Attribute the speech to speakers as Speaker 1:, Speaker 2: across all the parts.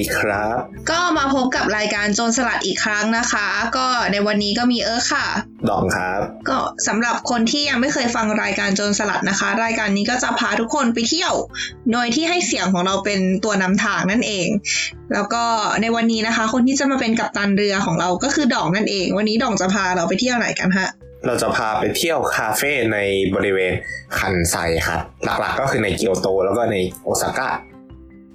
Speaker 1: ดีครับ
Speaker 2: ก็มาพบกับรายการโจรสลัดอีกครั้งนะคะ ก็ในวันนี้ก็มีเอิร์ธค่ะ
Speaker 1: ดองครับ
Speaker 2: ก็สำหรับคนที่ยังไม่เคยฟังรายการโจรสลัดนะคะ รายการนี้ก็จะพาทุกคนไปเที่ยว โดยที่ให้เสียงของเราเป็นตัวนำทางนั่นเอง แล้วก็ในวันนี้นะคะ คนที่จะมาเป็นกัปตันเรือของเราก็คือดองนั่นเอง วันนี้ดองจะพาเราไปเที่ยวไหนกันฮะ
Speaker 1: เราจะพาไปเที่ยวคาเฟ่ในบริเวณคันไซครับ หลักๆก็คือในเกียวโตแล้วก็ในโอซาก้า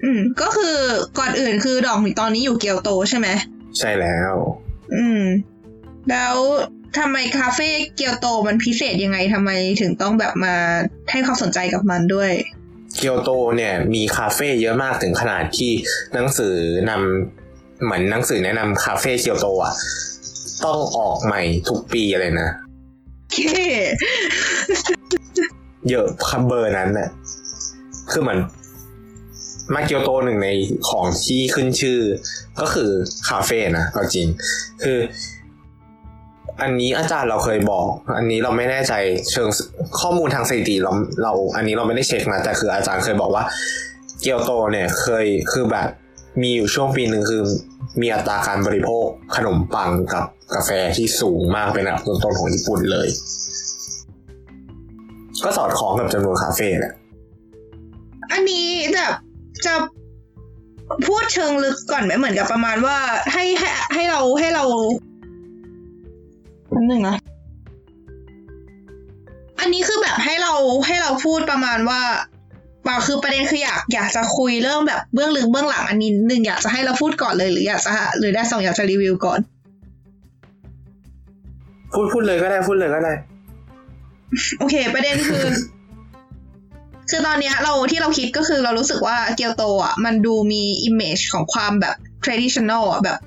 Speaker 2: อืม ก็คือก่อนอื่นคือดองตอนนี้อยู่เกียวโตใช่ไหม
Speaker 1: ใช่แล้ว
Speaker 2: อืม แล้วทำไมคาเฟ่เกียวโตมันพิเศษยังไงทำไมถึงต้องแบบมาให้ความสนใจกับมันด้วย
Speaker 1: เกียวโตเนี่ยมีคาเฟ่เยอะมากถึงขนาดที่หนังสือนำเหมือนหนังสือแนะนำคาเฟ่เกียวโตอะต้องออกใหม่ทุกปีเลยนะ
Speaker 2: เค
Speaker 1: เยอะคับเบอร์นั้นน่ะคือเหมือน มาเกียวโตหนึ่งในของที่ขึ้นชื่อ ก็คือคาเฟ่นะเอาจริง คือ อันนี้อาจารย์เราเคยบอก อันนี้เราไม่แน่ใจเชิงข้อมูลทางสถิติเราเรา อันนี้เราไม่ได้เช็คนะแต่คืออาจารย์เคยบอกว่า เกียวโตเนี่ยเคยคือแบบมีอยู่ช่วงปีหนึ่งคือ มีอัตราการบริโภคขนมปังกับกาแฟที่สูงมากเป็นอันดับต้นๆของญี่ปุ่นเลย ก็สอดคล้องกับจำนวนคาเฟ่แหละ
Speaker 2: อันนี้แบบ จะพูดเชิงลึกก่อนไหมเหมือนกับประมาณว่าให้ให้ให้เราให้เราอันหนึ่งนะอันนี้คือแบบให้เราให้เราพูดประมาณว่าเปล่าคือประเด็นคืออยากอยากจะคุยเรื่องแบบเบื้องลึกเบื้องหลังอันนี้หนึ่งอยากจะให้เราพูดก่อนเลยหรืออยากจะหรือได้สองอยากจะรีวิวก่อน
Speaker 1: พูดพูดเลยก็ได้พูดเลยก็ได้
Speaker 2: โอเค ประเด็นคือ คือตอนเนี้ยเราที่เราคิดก็คือเรารู้สึกว่าเกียวโตอะมันดูมีอิมเมจของความแบบ traditional อะแบบ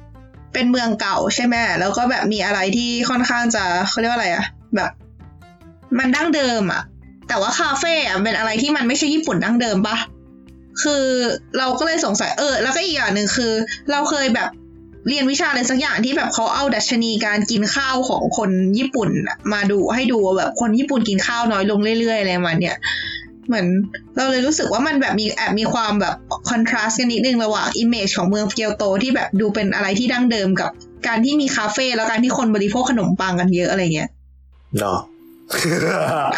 Speaker 2: เป็นเมืองเก่าใช่ไหมแล้วก็แบบมีอะไรที่ค่อนข้างจะเขาเรียกว่าอะไรอะแบบ มันดั้งเดิมอะ แต่ว่าคาเฟ่อะเป็นอะไรที่มันไม่ใช่ญี่ปุ่นดั้งเดิมปะคือเราก็เลยสงสัยเออ แล้วก็อีกอย่างหนึ่งคือ เราเคยแบบเรียนวิชาอะไรสักอย่างที่แบบเขาเอาดัชนีการกินข้าวของคนญี่ปุ่นมาดูให้ดูว่าแบบคนญี่ปุ่นกินข้าวน้อยลงเรื่อยๆอะไรมาเนี้ย เหมือนเราเลยรู้สึกว่ามันแบบมีแอบมีความแบบคอนทราสต์กันนิดนึงระหว่างอิมเมจของเมืองเกียวโตที่แบบดูเป็นอะไรที่ดั้งเดิมกับการที่มีคาเฟ่แล้วการที่คนบริโภคขนมปังกันเยอะอะไรเงี้ย
Speaker 1: เนาะ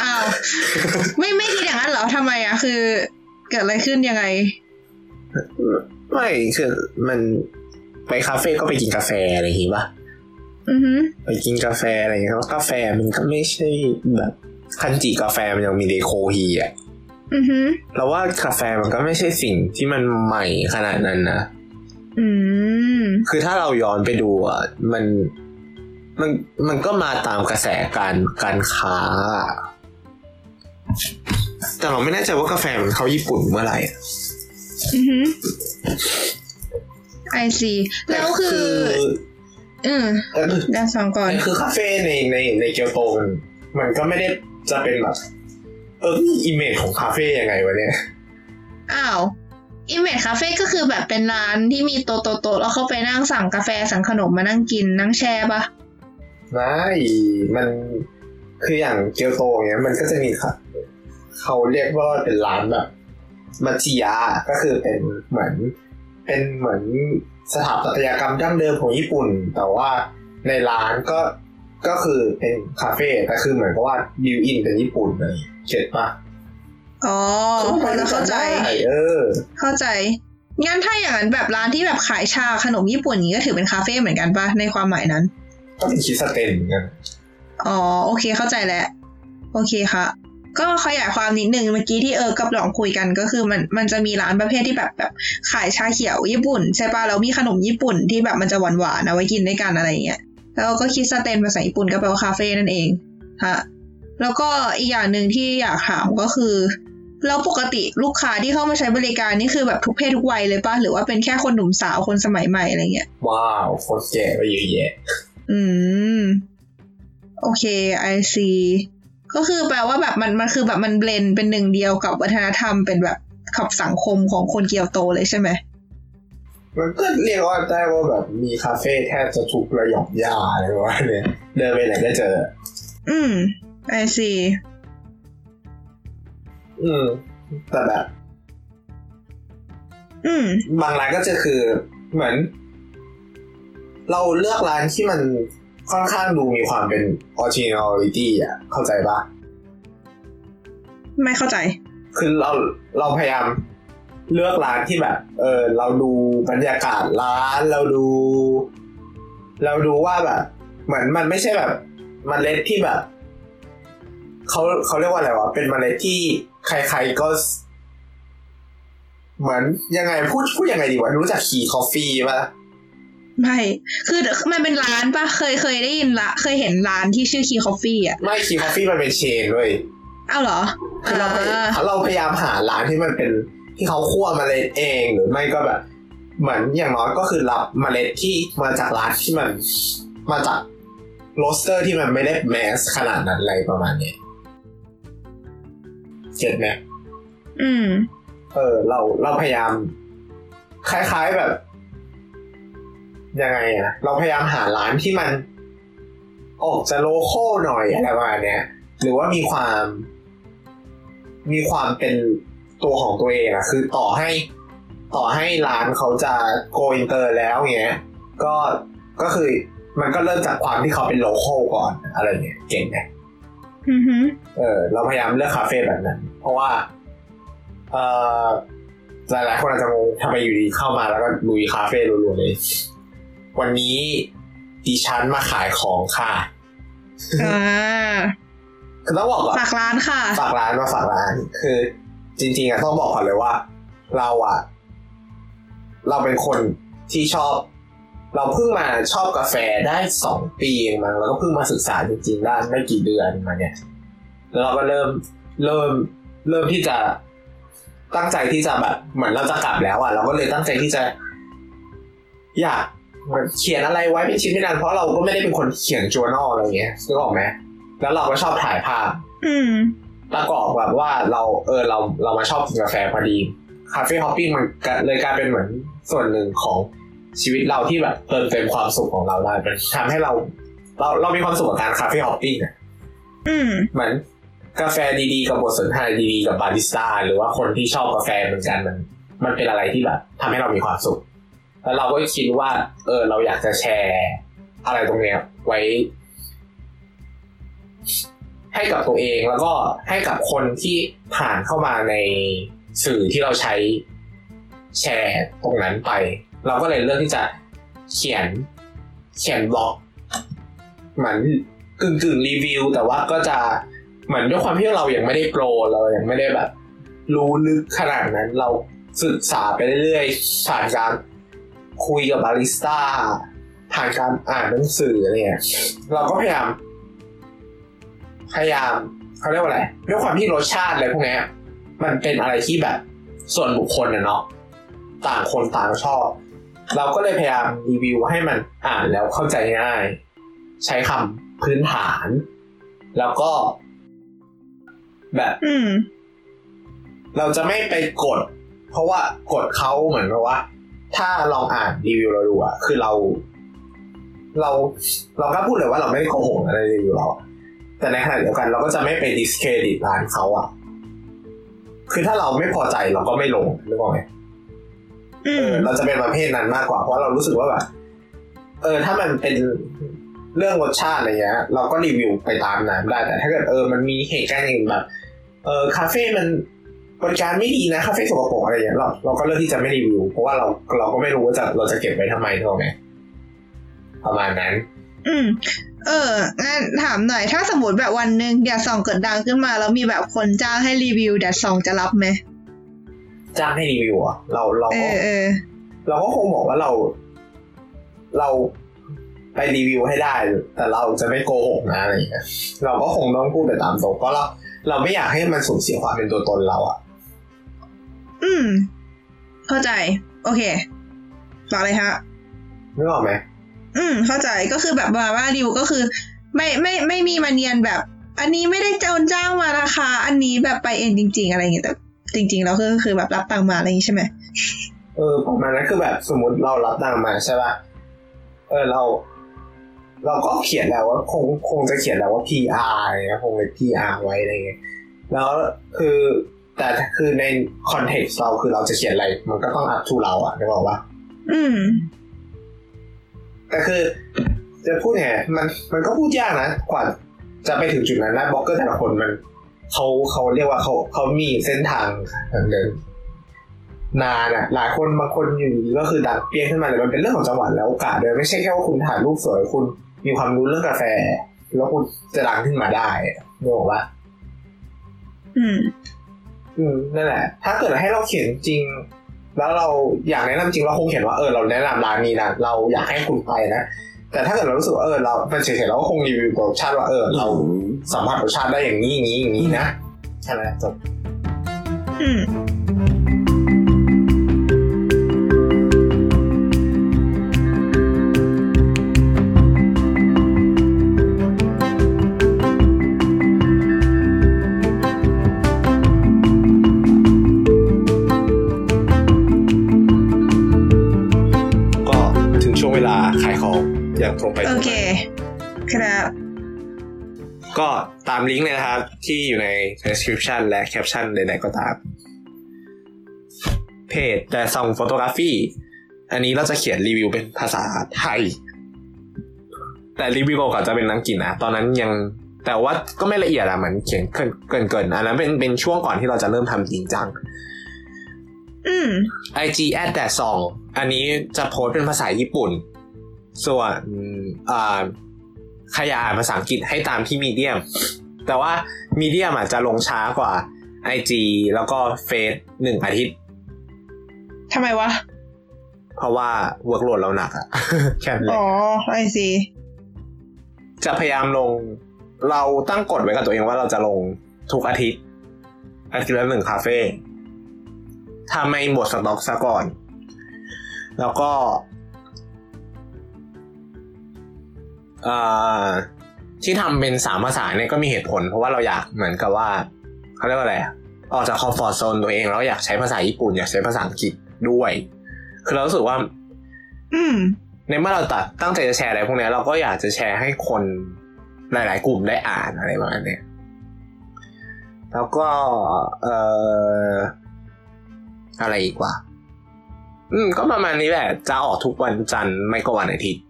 Speaker 2: อ้าวไม่ไม่คิดอย่างนั้นเหรอทำไมอะคือ เกิดอะไรขึ้นยังไง
Speaker 1: ไม่คือมันไปคาเฟ่ก็ไปกินกาแฟอะไรอย่างงี้ป่ะ
Speaker 2: อือฮึ
Speaker 1: ไปกินกาแฟอะไรอย่างเงี้ยแล้วกาแฟมันก็ไม่ใช่แบบคันจิกาแฟมันยังมีเดโคฮีอะ
Speaker 2: อือฮึ
Speaker 1: เราว่ากาแฟมันก็ไม่ใช่สิ่งที่มันใหม่ขนาดนั้นนะ
Speaker 2: อืม
Speaker 1: คือถ้าเราย้อนไปดูอะมันมันมันก็มาตามกระแสการการค้า แต่เราไม่แน่ใจว่ากาแฟมันเข้าญี่ปุ่นเมื่อไหร่อะ
Speaker 2: อือฮึ I see แล้วคือ อืม
Speaker 1: แต่
Speaker 2: เดี๋ยวฟังก่อน
Speaker 1: คือคาเฟ่ในในในเกียวโตมันมันก็ไม่ได้จะเป็นแบบ เออนี่ image ของคาเฟ่ยังไงวะเนี่ย
Speaker 2: อ้าว image คาเฟ่ก็คือแบบเป็นร้านที่มีโต๊ะโต๊ะโต๊ะแล้วเข้าไปนั่งสั่งกาแฟสั่งขนมมานั่งกินนั่งแช่ปะ
Speaker 1: ไม่มันคืออย่างเกียวโตเนี้ยมันก็จะมีค่ะเขาเรียกว่าเป็นร้านแบบ町家ก็คือเป็นเหมือนเป็นเหมือนสถาปัตยกรรมดั้งเดิมของญี่ปุ่น แต่ว่าในร้านก็ ก็คือเป็นคาเฟ่แต่คือเหมือนกับว่า built-in เป็นญี่ปุ่นเลย get ปะ
Speaker 2: อ๋อพอจะเข้าใจ
Speaker 1: ได้เออ
Speaker 2: เข้าใจงั้นถ้าอย่างนั้นแบบร้านที่แบบขายชาขนมญี่ปุ่นอย่างนี้ก็ถือเป็นคาเฟ่เหมือนกันปะในความหมายนั้น
Speaker 1: ก็เป็นคิดสเตนเหมือนกัน
Speaker 2: อ๋อโอเคเข้าใจแล้ว โอเคค่ะ ก็ขยายความนิดนึงเมื่อกี้ที่เออกับหลองคุยกันก็คือมันมันจะมีร้านประเภทที่แบบแบบขายชาเขียวญี่ปุ่น ใช่ปะแล้วมีขนมญี่ปุ่นที่แบบมันจะหวานหวานๆเอาไว้กินด้วยกันอะไรอย่างเงี้ย แล้วก็คิดสเตนภาษาญี่ปุ่นก็แปลว่าคาเฟ่นั่นเองฮะแล้วก็อีกอย่างหนึ่งที่อยากถามก็คือแล้วปกติลูกค้าที่เข้ามาใช้บริการนี่คือแบบทุกเพศทุกวัยเลยปะหรือว่าเป็นแค่คนหนุ่มสาวคนสมัยใหม่อะไรเงี้ย
Speaker 1: ว้าวโคตรแก่ไปเยอะแยะ
Speaker 2: อืม โอเค I see ก็คือแปลว่าแบบมันมันคือแบบมันเบลนเป็นหนึ่งเดียวกับวัฒนธรรมเป็นแบบขับสังคมของคนเกียวโตเลยใช่ไหม
Speaker 1: มันก็เรียกว่าได้ว่าแบบมีคาเฟ่แทบจะทุกระหย่อมย่าอะไรประมาณเนี้ยเดินไปไหนก็เจอ
Speaker 2: อืม I see
Speaker 1: อืมแต่แบบ
Speaker 2: อืม
Speaker 1: บางร้านก็จะคือเหมือน เราเลือกร้านที่มันค่อนข้างดูมีความเป็น originality อะ เข้าใจปะ
Speaker 2: ไม่เข้าใจ
Speaker 1: คือเราเราพยายาม เลือกร้านที่แบบ เออเราดูบรรยากาศร้านเราดู เราดูว่าแบบ เหมือนมันไม่ใช่แบบมเมล็ดที่แบบเขาเขาเรียกว่าอะไรวะเป็นมเมล็ดที่ใครๆก็ เหมือนยังไงพูดพูดยังไงดีวะรู้จัก Key Coffee ปะ
Speaker 2: ไม่ คือมันเป็นร้านปะเคยเคยได้ยินละ เคยเห็นร้านที่ชื่อ Key Coffee อะ
Speaker 1: ไม่ Key Coffee มันเป็น chain เว้ย
Speaker 2: อ้าวเหรอ
Speaker 1: คือเราพยา
Speaker 2: อ่า
Speaker 1: เราพยายามหาร้านที่มันเป็น ที่เขาคั่วเมล็ดเองหรือไม่ก็แบบ เหมือนอย่างน้อยก็คือรับเมล็ดที่มาจากร้านที่มันมาจาก roaster ที่มันไม่ได้ mass ขนาดนั้นอะไรประมาณนี้get ไหม
Speaker 2: อืม
Speaker 1: เออ เราเราพยายาม คล้าย ๆแบบ ยังไงอะเราพยายามหาร้านที่มัน ออกจะ local หน่อยอะไรประมาณนี้หรือว่ามีความ มีความเป็น ตัวของตัวเองอะคือต่อให้ ต่อให้ร้านเขาจะ go inter แล้วเงี้ยก็ก็คือมันก็เริ่มจากความที่เขาเป็น local ก่อนอะไรเงี้ยเก่งไหม
Speaker 2: อือหือ
Speaker 1: เออเราพยายามเลือกคาเฟ่แบบนั้น เพราะว่า เออหลายๆคนอาจจะงงทำไมอยู่ดีเข้ามาแล้วก็ลุยคาเฟ่รัวๆเลย วันนี้ดิฉันมาขายของค่ะ
Speaker 2: อ่า
Speaker 1: คือต้องบอกก่อน
Speaker 2: ฝากร้านค่ะ
Speaker 1: ฝากร้านมาฝากร้าน คือ จริงๆอะต้องบอกก่อนเลยว่า เราอะเราเป็นคนที่ชอบ เราเพิ่งมาชอบกาแฟได้สองปีเองมั้งแล้วก็เพิ่งมาศึกษาจริงๆได้ไม่กี่เดือนมาเนี่ยแล้วเราก็เริ่มเริ่มเริ่มที่จะตั้งใจที่จะแบบเหมือนเราจะกลับแล้วอะเราก็เลยตั้งใจที่จะ อยากเขียนอะไรไว้เป็นชิ้นเป็นอันเพราะเราก็ไม่ได้เป็นคนเขียน journal อะไรเงี้ยนึกออกไหมแล้วเราก็ชอบถ่ายภาพ
Speaker 2: อืม
Speaker 1: ประกอบแบบว่าเราเออเราเรามาชอบกินกาแฟพอดีคาเฟ่ฮอปปิ้งมันก็เลยกลายเป็นเหมือนส่วนหนึ่งของชีวิตเราที่แบบเติมเต็มความสุขของเราได้มันทำให้เรา เราเรามีความสุขกับการ cafe hopping อะ
Speaker 2: อืม
Speaker 1: เหมือนกาแฟดีๆ กับบทสนทนาดีๆ กับบาริสต้าหรือว่าคนที่ชอบกาแฟเหมือนกันมัน มันเป็นอะไรที่แบบทำให้เรามีความสุข แล้วเราก็คิดว่า เออ เราอยากจะแชร์อะไรตรงเนี้ย ไว้ ให้กับตัวเองแล้วก็ให้กับคนที่ผ่านเข้ามาในสื่อที่เราใช้แชร์ตรงนั้นไป เราก็เลยเลือกที่จะเขียนเขียนบล็อกเหมือนกึ่งกึ่งรีวิว แต่ว่าก็จะเหมือนด้วยความที่เรายังไม่ได้โปรเรายังไม่ได้แบบ รู้ลึกขนาดนั้น เราศึกษาไปเรื่อยๆผ่านการคุยกับบาริสต้าผ่านการอ่านหนังสืออะไรเงี้ยเราก็พยายาม พยายามเขาเรียกว่าอะไรด้วยความที่รสชาติอะไรพวกเนี้ยมันเป็นอะไรที่แบบส่วนบุคคลนะเนาะต่างคนต่างชอบ เราก็เลยพยายามรีวิวให้มันอ่านแล้วเข้าใจง่าย ใช้คำพื้นฐาน แล้วก็ แบบ
Speaker 2: อืม
Speaker 1: เราจะไม่ไปกด เพราะว่ากดเขาเหมือนกับว่า ถ้าลองอ่านรีวิวเราดูอะคือเรา เราเราก็พูดเลยว่าเราไม่ได้โกหกอะไรรีวิวเราอะ แต่ในขณะเดียวกันเราก็จะไม่ไป discredit ร้านเขาอะคือถ้าเราไม่พอใจเราก็ไม่ลงนึกออกไหม
Speaker 2: อื
Speaker 1: เอ
Speaker 2: ม
Speaker 1: อเราจะเป็นประเภทนั้นมากกว่า เพราะเรารู้สึกว่าแบบเออ ถ้ามันเป็นเรื่องรสชาติอะไรเงี้ย เราก็รีวิวไปตามนั้นได้ แต่ถ้าเกิดเออมันมีเหตุการณ์อย่างอื่นแบบเออคาเฟ่มันบริการไม่ดีนะคาเฟ่สกปรกอะไรเงี้ยเราเราก็เลือกที่จะไม่รีวิวเพราะว่าเราเราก็ไม่รู้ว่าจะเราจะเก็บไว้ทำไมถูกไหมประมาณนั้น
Speaker 2: อืม เอองั้นถามหน่อย ถ้าสมมติแบบวันหนึ่งแดดสองเกิดดังขึ้นมา แล้วมีแบบคนจ้างให้รีวิวแดดสองจะรับไหม
Speaker 1: จ้างให้รีวิวอะเราเรา
Speaker 2: เอ
Speaker 1: ก็
Speaker 2: อเออ
Speaker 1: เราก็คงบอกว่าเรา เราไปรีวิวให้ได้ แต่เราจะไม่โกหกนะอะไรอย่างเงี้ยเราก็คงต้องพูดไปตามตรงเพราะเราเราไม่อยากให้มันสูญเสียความเป็นตัวตนเราอะ
Speaker 2: อืม เข้าใจ โอเคต่อเลยฮะ
Speaker 1: นึกออกไหม
Speaker 2: อืม เข้าใจก็คือแบบว่าว่ารีวิวก็คือ ไม่ไม่ไม่มีมาเนียนแบบ อันนี้ไม่ได้จ้างจ้างมานะคะอันนี้แบบไปเองจริง ๆ อะไรอย่างเงี้ยแต่จริง ๆ แล้วคือคือแบบรับตังค์มาอะไรอย่างงี้ใช่ไหม
Speaker 1: เออประมาณนั้นคือแบบสมมติเรารับตังค์มาใช่ป่ะเออเรา เราก็เขียนแล้วว่าคงคงจะเขียนแล้วว่า PR อะไรเงี้ยคงเป็น PR ไว้อะไรเงี้ยแล้วคือแต่คือใน context เราคือเราจะเขียนอะไร มันก็ต้อง up to เราอะได้บอกว่า
Speaker 2: อืม
Speaker 1: แต่คือจะพูดไงมันมันก็พูดยากนะ กว่าจะไปถึงจุดนั้นได้บล็อกเกอร์แต่ละคนมันเขาเขาเรียกว่าเขาเขามีเส้นทางเดินนานอะหลายคนบางคนอยู่ดีก็คือดังเปรี้ยงขึ้นมาเลยมันเป็นเรื่องของจังหวะและโอกาสเลยไม่ใช่แค่ว่าคุณถ่ายรูปสวยคุณมีความรู้เรื่องกาแฟ แล้วคุณจะดังขึ้นมาได้นึกออกปะ
Speaker 2: อืม
Speaker 1: อืมนั่นแหละ ถ้าเกิดให้เราเขียนจริง แล้วเราอยากแนะนำจริงเราคงเขียนว่าเออเราแนะนำร้านนี้นะเราอยากให้คุณไปนะแต่ถ้าเกิดเรารู้สึกว่าเออเราเป็นเฉยๆเราก็คงรีวิวรสชาติว่าเออเราสัมผัสรสชาติได้อย่างนี้อย่างนี้อย่างนี้นะใช่ไหมจบ
Speaker 2: อืมา
Speaker 1: มลิงก์เลยนะครับ ที่อยู่ใน description และ caption ใดๆก็ตาม เพจแต่ส่องโฟโตกราฟีอันนี้เราจะเขียนรีวิวเป็นภาษาไทย แต่รีวิวก่อนจะเป็นอังกฤษนะตอนนั้นยังแต่ว่าก็ไม่ละเอียดอะเหมือนเขียนเกินเกินๆอันนั้นเป็นเป็นช่วงก่อนที่เราจะเริ่มทำจริงจัง
Speaker 2: อืม
Speaker 1: IG at แต่สองอันนี้จะโพสต์เป็นภาษาญี่ปุ่น ส่วนอ่าใครอยากอ่านภาษาอังกฤษให้ตามที่ Medium แต่ว่า Medium อาจจะลงช้ากว่า IG แล้วก็เฟซหนึ่งอาทิตย์
Speaker 2: ทำไมวะ
Speaker 1: เพราะว่า workload เราหนักอะแค่นั้นแหละ
Speaker 2: อ๋อ๋อ I see
Speaker 1: จะพยายามลง เราตั้งกฎไว้กับตัวเองว่าเราจะลงทุกอาทิตย์ อาทิตย์ละหนึ่งคาเฟ่ถ้าไม่หมดสต็อกซะก่อน แล้วก็เอ่อ ที่ทำเป็นสามภาษาเนี่ยก็มีเหตุผล เพราะว่าเราอยากเหมือนกับว่าเขาเรียกว่าอะไรอะออกจากคอมฟอร์ทโซนตัวเองแล้วอยากใช้ภาษาญี่ปุ่นอยากใช้ภาษาอังกฤษด้วย คือเรารู้สึกว่า
Speaker 2: อื
Speaker 1: ในเมื่อเราตัดตั้งใจจะแชร์อะไรพวกนี้เราก็อยากจะแชร์ให้คนหลาย ๆ กลุ่มได้อ่านอะไรประมาณนี้แล้วก็เอ่ออะไรอีกว่า อืม ก็ประมาณนี้แหละ จะออกทุกวันจันทร์ไม่ก็วันอาทิตย์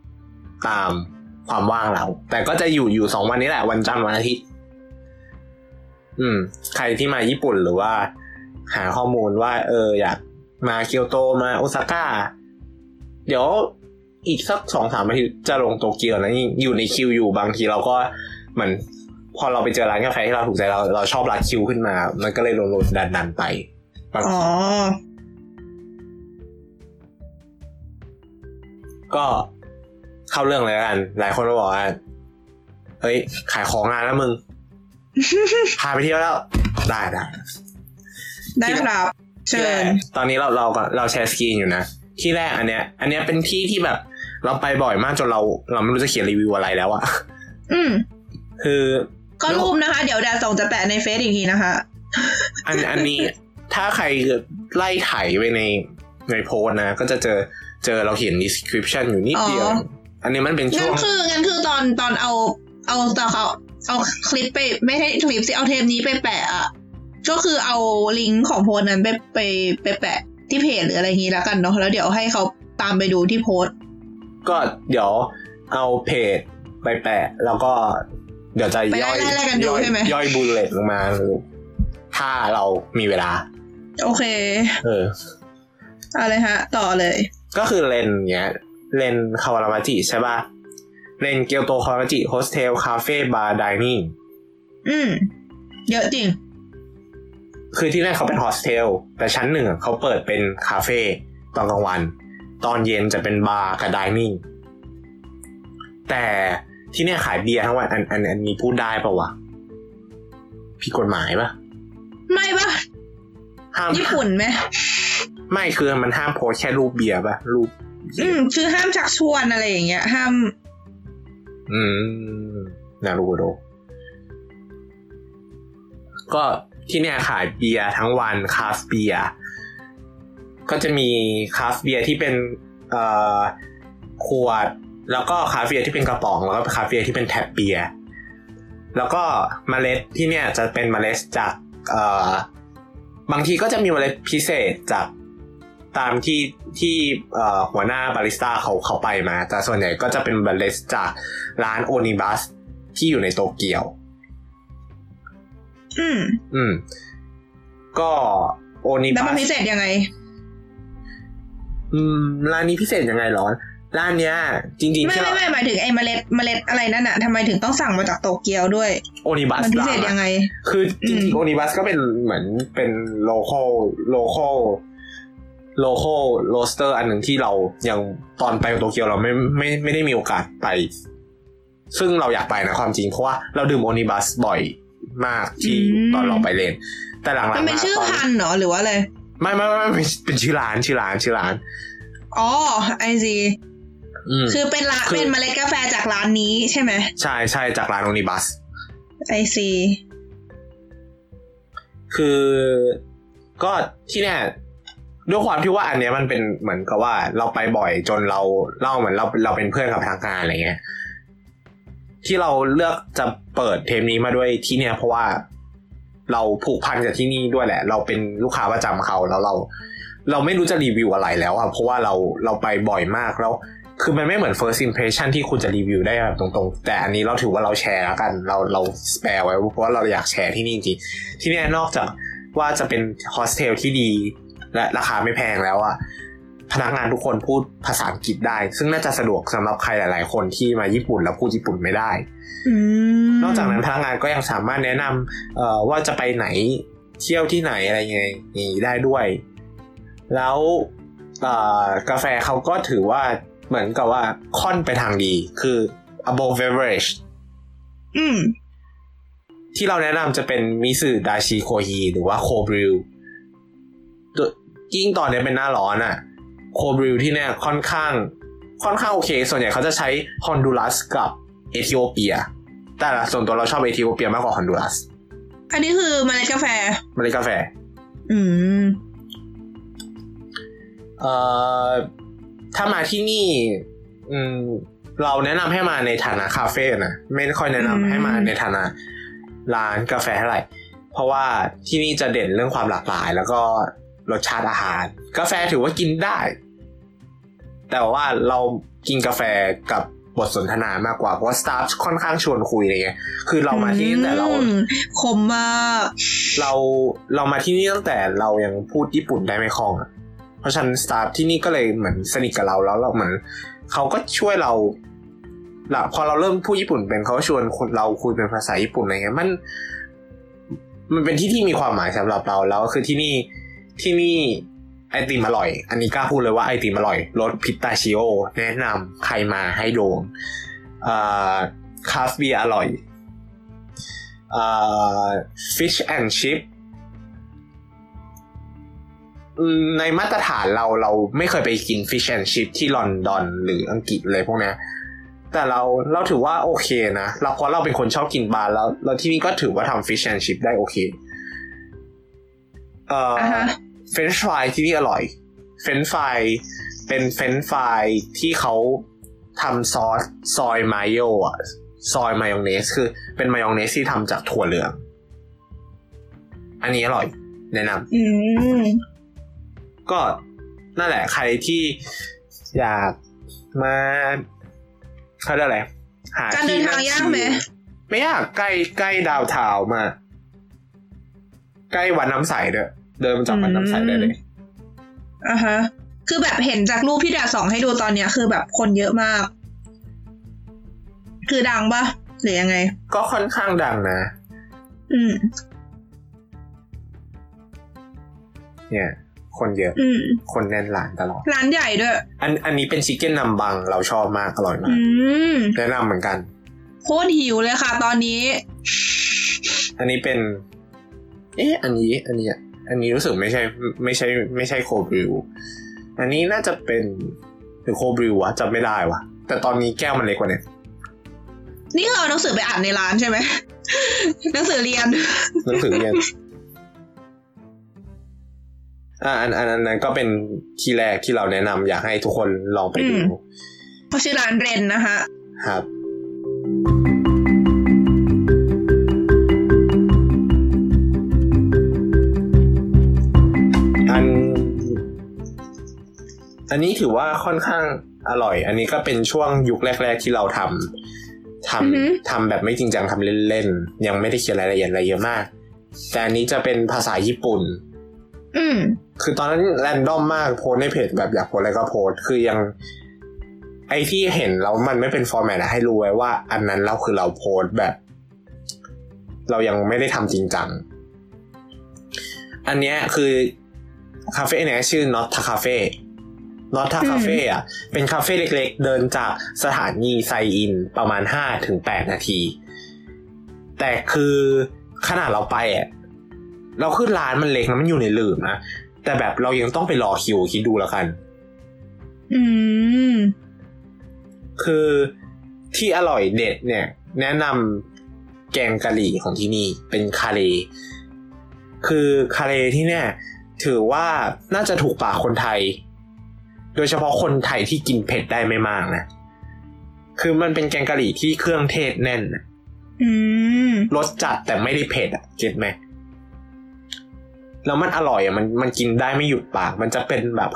Speaker 1: ตาม ความว่างเรา แต่ก็จะอยู่อยู่สองวันนี้แหละวันจันทร์วันอาทิตย์อืม ใครที่มาญี่ปุ่นหรือว่า หาข้อมูลว่า เออ อยากมาเกียวโตมาโอซาก้า เดี๋ยวอีกสักสองสามอาทิตย์จะลงโตเกียวนะอยู่ในคิวอยู่บางทีเราก็เหมือนพอเราไปเจอร้านกาแฟที่เราถูกใจเราเราชอบร้านคิวขึ้นมา มันก็เลยลงๆดันดันๆไปบาง
Speaker 2: อ๋
Speaker 1: ที
Speaker 2: อ
Speaker 1: ก็ เข้าเรื่องเลยละกัน หลายคนก็บอกว่าเฮ้ย ขายของงานแล้วมึง พาไปเที่ยวแล้ว ได้ได้
Speaker 2: ได้ครับ เชิญ
Speaker 1: ตอนนี้เราเราก็เราแชร์สกรีนอยู่นะ ที่แรกอันเนี้ย อันเนี้ยเป็นที่ที่แบบ เราไปบ่อยมากจนเรา เราไม่รู้จะเขียนรีวิวอะไรแล้วอะ
Speaker 2: อืม
Speaker 1: คือ
Speaker 2: ก็รูปนะคะ เดี๋ยวแดดส่งจะแปะในเฟซอีกทีนะคะ
Speaker 1: อันอันนี้ถ้าใครไล่ไถไปในในโพสต์นะ ก็จะเจอเจอเราเขียน description อยู่นิดเดียว
Speaker 2: อ๋อ
Speaker 1: อันนี้มันเป็นช่
Speaker 2: งั้
Speaker 1: วนง
Speaker 2: คืองั้นคือตอนตอนเอาเอาตอนเขาเอาคลิปไปไม่ใช่คลิปสิเอาเทปนี้ไปแปะอะก็คือเอาลิงก์ของโพสต์นั้นไปไปไปแปะที่เพจหรืออะไรอย่างนี้แล้วกันเนาะแล้วเดี๋ยวให้เขาตามไปดูที่โพสต์
Speaker 1: ก็เดี๋ยวเอาเพจไปแปะ แล้วก็เดี๋ยวจะ
Speaker 2: ไป
Speaker 1: ย่อย
Speaker 2: ไล่ๆกันดู
Speaker 1: ย่อย
Speaker 2: ใช่ไหม
Speaker 1: ย่อย bullet ลงมาถ้าเรามีเวลา
Speaker 2: โอเค
Speaker 1: เออ
Speaker 2: อะไรฮะ ต่อเลย
Speaker 1: ก็คือ Len เนี้ย Len Kawaramachi ใช่ป่ะ Len Kyoto Kawaramachi hostel cafe bar dining
Speaker 2: อืม เยอะจริง
Speaker 1: คือที่แรกเขาเป็นโฮสเทลแต่ชั้นหนึ่งอะเขาเปิดเป็นคาเฟ่ตอนกลางวัน ตอนเย็นจะเป็นบาร์กับ dining แต่ที่เนี่ยขายเบียร์ทั้งวันอันอันอันนี้พูดได้ปะวะผิดกฎหมายปะ
Speaker 2: ไม่ปะ
Speaker 1: ห้าม
Speaker 2: ญี่ปุ่นไหม
Speaker 1: ไม่คือมันห้ามโพสต์แค่รูปเบียร์ปะรูปเบียร์ อืม
Speaker 2: คือห้ามชักชวนอะไรอย่างเงี้ย ห้าม
Speaker 1: อืมなるほどก็ที่เนี่ยขายเบียร์ทั้งวัน craft เบียร์ก็จะมี craft เบียร์ที่เป็นเอ่อขวด แล้วก็ craft เบียร์ที่เป็นกระป๋อง แล้วก็ craft เบียร์ที่เป็น tap เบียร์แล้วก็เมล็ดที่เนี่ยจะเป็นเมล็ดจากเอ่อบางทีก็จะมีเมล็ดพิเศษจาก ตามที่ที่เอ่อหัวหน้าบาริสต้าเขาเขาไปมา แต่ส่วนใหญ่ก็จะเป็นเมล็ดจากร้านโอนิบัสที่อยู่ในโตเกียว
Speaker 2: อืม
Speaker 1: อืม ก็โอนิ
Speaker 2: แล้ว
Speaker 1: บั
Speaker 2: มัน
Speaker 1: ส
Speaker 2: พิเศษยังไง
Speaker 1: อืม ร้านนี้พิเศษยังไงเหรอ ร้านเนี้ย จริงๆ
Speaker 2: ไม่
Speaker 1: ที่
Speaker 2: ไม่
Speaker 1: เรา
Speaker 2: ไม่หมายถึงไอ้เมล็ดเมล็ดอะไรนั่นอะทำไมถึงต้องสั่งมาจากโตเกียวด้วย
Speaker 1: โอนิบัส
Speaker 2: มันพิเศษยังไง
Speaker 1: คือจ
Speaker 2: อื
Speaker 1: ริง
Speaker 2: ม
Speaker 1: ๆโอนิบัสก็เป็นเหมือนเป็น local local local roaster อันหนึ่งที่เรายังตอนไปโตเกียวเราไม่ไม่ไม่ได้มีโอกาสไป ซึ่งเราอยากไปนะความจริง เพราะว่าเราดื่ม Onibus บ่อยมากที่ตอนเราไปเรียนแต่หลังๆ
Speaker 2: มันเป็น
Speaker 1: มา
Speaker 2: ชื่อ
Speaker 1: ตอน
Speaker 2: พันธุ์เหรอหรือว่าอะไร
Speaker 1: ไม่ไม่ไม่ไม่เป็นเป็นชื่อร้านชื่อร้านชื่อร้าน
Speaker 2: อ๋อ I see
Speaker 1: อืม
Speaker 2: คือเป็นร้าน
Speaker 1: คือ
Speaker 2: เป็นเมลเมล็ดกาแฟจากร้านนี้ใช่ไหม
Speaker 1: ใช่ใช่จากร้าน Onibus
Speaker 2: ไอซี
Speaker 1: คือก็ที่เนี่ย ด้วยความที่ว่าอันเนี้ยมันเป็นเหมือนกับว่าเราไปบ่อยจนเราเล่าเหมือนเราเราเป็นเพื่อนกับพนักงานอะไรเงี้ยที่เราเลือกจะเปิดเทปนี้มาด้วยที่เนี่ย เพราะว่าเราผูกพันกับที่นี่ด้วยแหละ เราเป็นลูกค้าประจำเขาแล้วเรา เราไม่รู้จะรีวิวอะไรแล้วอะเพราะว่าเราเราไปบ่อยมากแล้ว คือมันไม่เหมือน first impression ที่คุณจะรีวิวได้แบบตรงๆ แต่อันนี้เราถือว่าเราแชร์แล้วกัน เราเราสเปรไว้เพราะว่าเราอยากแชร์ที่นี่จริงที่นี่นอกจากว่าจะเป็นโฮสเทลที่ดี และราคาไม่แพงแล้วอะพนักงานทุกคนพูดภาษาอังกฤษได้ ซึ่งน่าจะสะดวกสำหรับใครหลาย ๆ คนที่มาญี่ปุ่นแล้วพูดญี่ปุ่นไม่ได้
Speaker 2: อืม
Speaker 1: นอกจากนั้นพนักงานก็ยังสามารถแนะนำเอ่อว่าจะไปไหนเที่ยวที่ไหนอะไรเงี้ยนี่ได้ด้วย แล้วเอ่อกาแฟเขาก็ถือว่าเหมือนกับว่าค่อนไปทางดีคือ above average
Speaker 2: อืม
Speaker 1: ที่เราแนะนำจะเป็น水出しコーヒーหรือว่า cold brew ยิ่งตอนนี้เป็นหน้าร้อนอะ cold brew ที่เนี่ยค่อนข้าง ค่อนข้างโอเค ส่วนใหญ่เขาจะใช้ฮอนดูรัสกับเอธิโอเปีย แต่ละส่วนตัวเราชอบเอธิโอเปียมากกว่าฮอนดูรัส
Speaker 2: อันนี้คือเมล็ดกาแฟ
Speaker 1: เมล็ดกาแฟ
Speaker 2: อืม
Speaker 1: เอ่อถ้ามาที่นี่ อืม เราแนะนำให้มาในฐานะคาเฟ่นะไม่ค่อยแนะนำ
Speaker 2: อืม
Speaker 1: ให้มาในฐานะร้านกาแฟเท่าไหร่เพราะว่าที่นี่จะเด่นเรื่องความหลากหลาย แล้วก็ รสชาติอาหาร กาแฟถือว่ากินได้ แต่ว่าเรากินกาแฟกับบทสนทนามากกว่าเพราะว่าสตาฟค่อนข้างชวนคุยอะไรเงี้ยคือเรามาที่นี่ตั้งแต่เรา
Speaker 2: อืมคมมาก
Speaker 1: เราเรามาที่นี่ตั้งแต่เรายังพูดญี่ปุ่นได้ไม่คล่องอะเพราะฉะนั้นสตาฟที่นี่ก็เลยเหมือนสนิทกับเราแล้วเราเหมือนเขาก็ช่วยเราหลัพอเราเริ่มพูดญี่ปุ่นเป็นเขาก็ชวนคนเราคุยเป็นภาษาญี่ปุ่นอะไรเงี้ยมัน มันเป็นที่ที่มีความหมายสำหรับเราแล้วคือที่นี่ ที่นี่ไอติมอร่อย อันนี้กล้าพูดเลยว่าไอติมอร่อยรสพิตาชิโอ แนะนำใครมาให้โดนcraft เบียร์อร่อยอ่า fish and chip อืมในมาตรฐานเราเราไม่เคยไปกิน fish and chip ที่ลอนดอนหรืออังกฤษเลยพวกนี้แต่เราเราถือว่าโอเคนะ เราเพราะเราเป็นคนชอบกินปลาแล้วแล้วที่นี่ก็ถือว่าทำ fish and chip ได้โอเค เอ่ออ่า
Speaker 2: ฮะ
Speaker 1: french fries ที่นี่อร่อย french fries เป็น french friesที่เขาทำซอสซอยมายโยอะซอยมายองเนส คือเป็นมายองเนสที่ทำจากถั่วเหลือง อันนี้อร่อย แนะนำ
Speaker 2: อืม
Speaker 1: ก็นั่นแหละใครที่อยากมาเขาเรียกอะไรหา
Speaker 2: การเดินทางยากไหม
Speaker 1: ไม่ยากใกล้ใกล้ดาวเทาวน์มากใกล้วันน้ำใสด้วย เดินมาจากวันน้ำใสได้เลย
Speaker 2: อะฮะ คือแบบเห็นจากรูปที่ดาส่องให้ดูตอนเนี้ย คือแบบคนเยอะมาก คือดังปะหรือยังไง
Speaker 1: ก็ค่อนข้างดังนะ
Speaker 2: อืม
Speaker 1: เนี่ย คนเยอะ
Speaker 2: อืม
Speaker 1: คนแน่นร้านตลอด
Speaker 2: ร้านใหญ่ด้วย
Speaker 1: อันอันนี้เป็นชิคเก้นนำบัง เราชอบมากอร่อยมา
Speaker 2: อื
Speaker 1: ก
Speaker 2: ม
Speaker 1: แนะนำเหมือนกัน
Speaker 2: โคตรหิวเลยค่ะตอนนี้
Speaker 1: อันนี้เป็น เอ๊ะ อันนี้ อันนี้อั นนี้รู้สึกไม่ใช่ไม่ใช่ไม่ใช่โคบริวอันนี้น่าจะเป็นหรือโคบริววะจำไม่ได้วะแต่ตอนนี้แก้วมันเล็กกว่าเนี่ย
Speaker 2: นี่คือเอาหนังสือไปอ่านในร้านใช่ไหมหนังสือเรียน
Speaker 1: หนังสือเรียนอ่าอันอันอันนั้นก็เป็นที่แรกที่เราแนะนำอยากให้ทุกคนลองไปดู
Speaker 2: อืมเพราะชื่อร้านเรนนะคะ
Speaker 1: ครับ อันนี้ถือว่าค่อนข้างอร่อย อันนี้ก็เป็นช่วงยุคแรก ๆ ที่เราทำท
Speaker 2: อือหือำ
Speaker 1: ทำแบบไม่จริงจังทำเล่นๆ ยังไม่ได้เขียนรายละเอียดอะไรเยอะมาก แต่อันนี้จะเป็นภาษาญี่ปุ่น
Speaker 2: อืม
Speaker 1: คือตอนนั้นแรนดอมมากโพสต์ในเพจแบบอยากโพสต์อะไรก็โพสต์คือยัง ไอที่เห็นแล้วมันไม่เป็นฟอร์แมตอะให้รู้ไว้ว่า อันนั้นเราคือเราโพสต์แบบ เรายังไม่ได้ทำจริงจัง อันเนี้ยคือคาเฟ่เนี่ยชื่อ Not a Cafe Not a
Speaker 2: อืม
Speaker 1: Cafe อะเป็นคาเฟ่เล็กๆ เดินจากสถานีไซอินประมาณห้าถึงแปดนาที แต่คือขนาดเราไปอะเราขึ้นร้านมันเล็กนะมันอยู่ในหลืมนะ แต่แบบเรายังต้องไปรอคิวคิดดูแล้วกัน
Speaker 2: อืม
Speaker 1: คือที่อร่อยเด็ดเนี่ย แนะนำแกงกะหรี่ของที่นี่เป็นคาเล คือคาเลที่เนี่ย ถือว่าน่าจะถูกปากคนไทย โดยเฉพาะคนไทยที่กินเผ็ดได้ไม่มากนะ คือมันเป็นแกงกะหรี่ที่เครื่องเทศแน่นน่ะ
Speaker 2: อืม
Speaker 1: รสจัดแต่ไม่ได้เผ็ดอะเก็ตไหมแล้วมันอร่อยอะมันมันกินได้ไม่หยุดปาก มันจะเป็นแบบ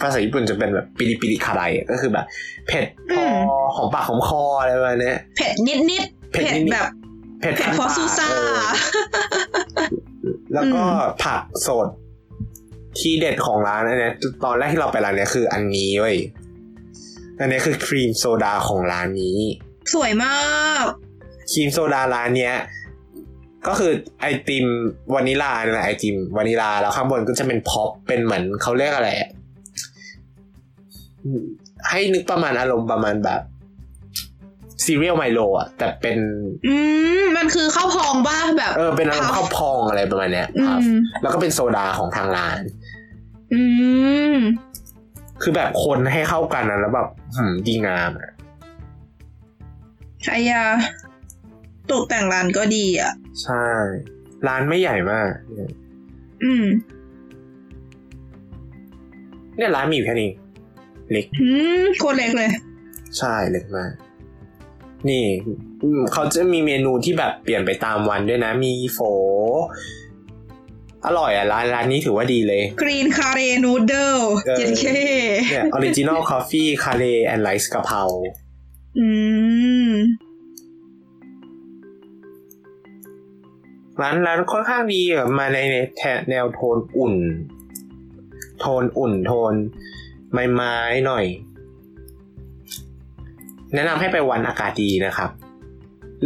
Speaker 1: ภาษาญี่ปุ่นจะเป็นแบบปิริปิริคาไรอะก็คือแบบ เผ็ดพอ
Speaker 2: อืม
Speaker 1: หอมปากหอมคออะไรประมาณเนี้ย
Speaker 2: เผ็ดนิดนิดๆ
Speaker 1: เผ็ด
Speaker 2: เผ็ด
Speaker 1: นิดๆ
Speaker 2: แบบ
Speaker 1: เผ็ด
Speaker 2: เผ็ด
Speaker 1: คัน
Speaker 2: พอ
Speaker 1: ปาก
Speaker 2: ซูซ่า
Speaker 1: เออแล้วก็
Speaker 2: อืม
Speaker 1: ผักสด ที่เด็ดของร้านอันเนี้ยตอนแรกที่เราไปร้านเนี้ยคืออันนี้เว้ยอันเนี้ยคือครีมโซดาของร้านนี้
Speaker 2: สวยมาก
Speaker 1: ครีมโซดาร้านเนี้ยก็คือไอติมวานิลาเนี่ยแหละไอติมวานิลาแล้วข้างบนก็จะเป็นพ็อปเป็นเหมือนเขาเรียกอะไรอะให้นึกประมาณอารมณ์ประมาณแบบซีเรียลไมโลอะ แต่เป็น
Speaker 2: อืมมันคือข้าวพองบ้าแบบ
Speaker 1: เออเป็นอารมณ์
Speaker 2: พัฟ
Speaker 1: ข้าวพองอะไรประมาณเนี้ย
Speaker 2: อื
Speaker 1: ครับ
Speaker 2: ม
Speaker 1: แล้วก็เป็นโซดาของทางร้าน
Speaker 2: อืม
Speaker 1: คือแบบคนให้เข้ากันนะแล้วแบบหืมดีงามอะ
Speaker 2: ไอ้ยาตกแต่งร้านก็ดีอะ
Speaker 1: ใช่ ร้านไม่ใหญ่มาก
Speaker 2: อืม
Speaker 1: เนี่ยร้านมีอยู่แค่นี้ เล็ก
Speaker 2: อืมโคตรเล็กเลย
Speaker 1: ใช่เล็กมาก นี่อืมเขาจะมีเมนูที่แบบเปลี่ยนไปตามวันด้วยนะ มีโฟ อร่อยอะร้านร้านนี้ถือว่าดีเลย
Speaker 2: กรีนคาเรนูเดิล
Speaker 1: เออ
Speaker 2: เจนเค
Speaker 1: เนี่ยออริจินอลคอฟฟี่คาเลแอนด์ไรซ์กะเพรา
Speaker 2: อืม
Speaker 1: ร้านร้านค่อนข้างดีอะมาในแถแนวโทนอุ่น โทนอุ่นโทน ไม้ไม้หน่อย แนะนำให้ไปวันอากาศดีนะครับ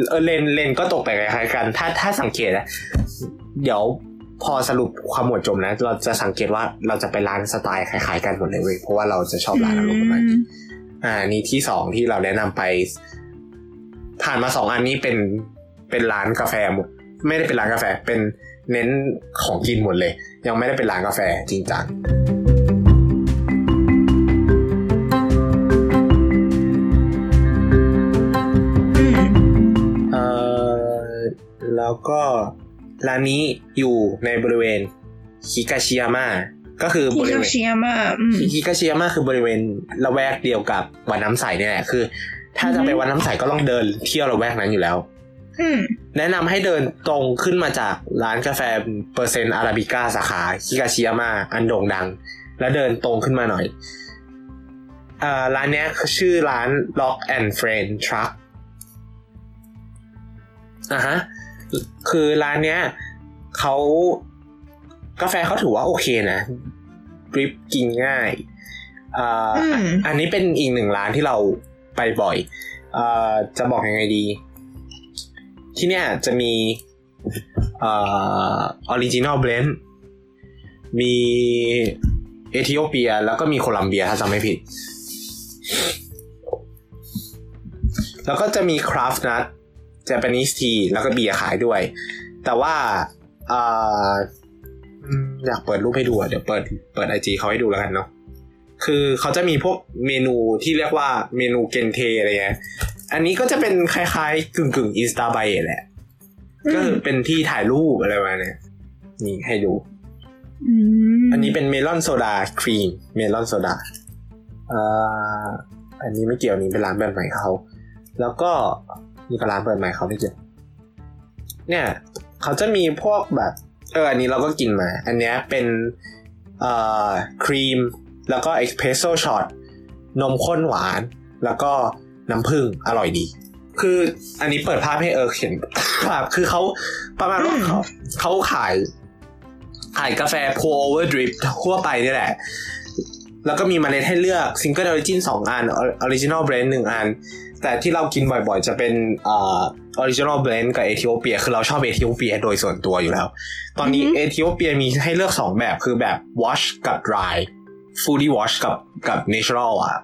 Speaker 1: เออเลนเลนก็ตกแต่งคล้ายๆกัน ถ้าถ้าสังเกตนะเดี๋ยว พอสรุปความหมวดจมนะ เราจะสังเกตว่าเราจะไปร้านสไตล์คล้ายๆกันหมดเลยเว้ยเพราะว่าเราจะชอบร้านอารมณ์ประมาณนี้อ่า นี่ที่สองที่เราแนะนำไป ผ่านมาสองอันนี้เป็นเป็นร้านกาแฟหมด ไม่ได้เป็นร้านกาแฟเป็นเน้นของกินหมดเลย ยังไม่ได้เป็นร้านกาแฟจริงจัง ร้านนี้อยู่ในบริเวณฮิกาชิยาม่าก็คือบ
Speaker 2: ฮิ
Speaker 1: ริ
Speaker 2: คา
Speaker 1: เวณ
Speaker 2: ชิยาม่าอืม
Speaker 1: ฮิกาชิยาม่าคือบริเวณละแวกเดียวกับวัดน้ำใสเนี่ยแหละคือ ถ้าจะไป
Speaker 2: อือฮึ
Speaker 1: วัดน้ำใสก็ต้องเดินเที่ยวละแวกนั้นอยู่แล้ว
Speaker 2: อืม
Speaker 1: แนะนำให้เดินตรงขึ้นมาจากร้านกาแฟเปอร์เซ็นต์อาราบิก้าสาขาฮิกาชิยาม่าอันโด่งดัง แล้วเดินตรงขึ้นมาหน่อยอ่าร้านเนี้ยชื่อร้าน Lock and Friend Truck อะฮะ คือร้านเนี้ยเขากาแฟเขาถือว่าโอเคนะ drip กินง่ายอ่า
Speaker 2: อืม
Speaker 1: อันนี้เป็นอีกหนึ่งร้านที่เราไปบ่อยอ่าจะบอกยังไงดี ที่เนี่ยจะมี original blend มีเอธิโอเปีย แล้วก็มีโคลัมเบียถ้าจำไม่ผิด แล้วก็จะมี craft นัท Japanese tea แล้วก็เบียร์ขายด้วย แต่ว่าอ่าอืมอยากเปิดรูปให้ดูอะเดี๋ยวเปิดเปิดไอจีเขาให้ดูแล้วกันเนาะคือเขาจะมีพวกเมนูที่เรียกว่าเมนู 限定 อะไรเงี้ยอันนี้ก็จะเป็นคล้ายๆ กึ่งกึ่ง インスタ映え แหละ ก็คือเป็นที่ถ่ายรูปอะไรประมาณเนี้ยนี่ให้ดู
Speaker 2: อืม
Speaker 1: อันนี้เป็นเมลอนโซดาครีมเมลอนโซดาอ่าอันนี้ไม่เกี่ยวนี้เป็นร้านเปิดใหม่เขา แล้วก็ นี่ก็ร้านเปิดใหม่เขาไม่เกี่ยวเนี่ย เขาจะมีพวกแบบ เอออันนี้เราก็กินมา อันเนี้ยเป็นเอ่อครีม แล้วก็ espresso shot นมข้นหวาน แล้วก็น้ำผึ้งอร่อยดี คืออันนี้เปิดภาพให้เออเห็นภาพคือเขาประมาณว่าเขาเขาขาย ขายกาแฟ pour over drip ทั่วไปนี่แหละ แล้วก็มีเมล็ดให้เลือก single origin สองอัน original blend หนึ่งอัน แต่ที่เรากินบ่อยๆ จะเป็นเอ่อ original blend กับเอธิโอเปีย คือเราชอบเอธิโอเปียโดยส่วนตัวอยู่แล้ว ตอนนี้
Speaker 2: อือฮึ
Speaker 1: เอธิโอเปียมีให้เลือกสองแบบคือแบบ wash กับ dry fully wash กับกับ natural อะ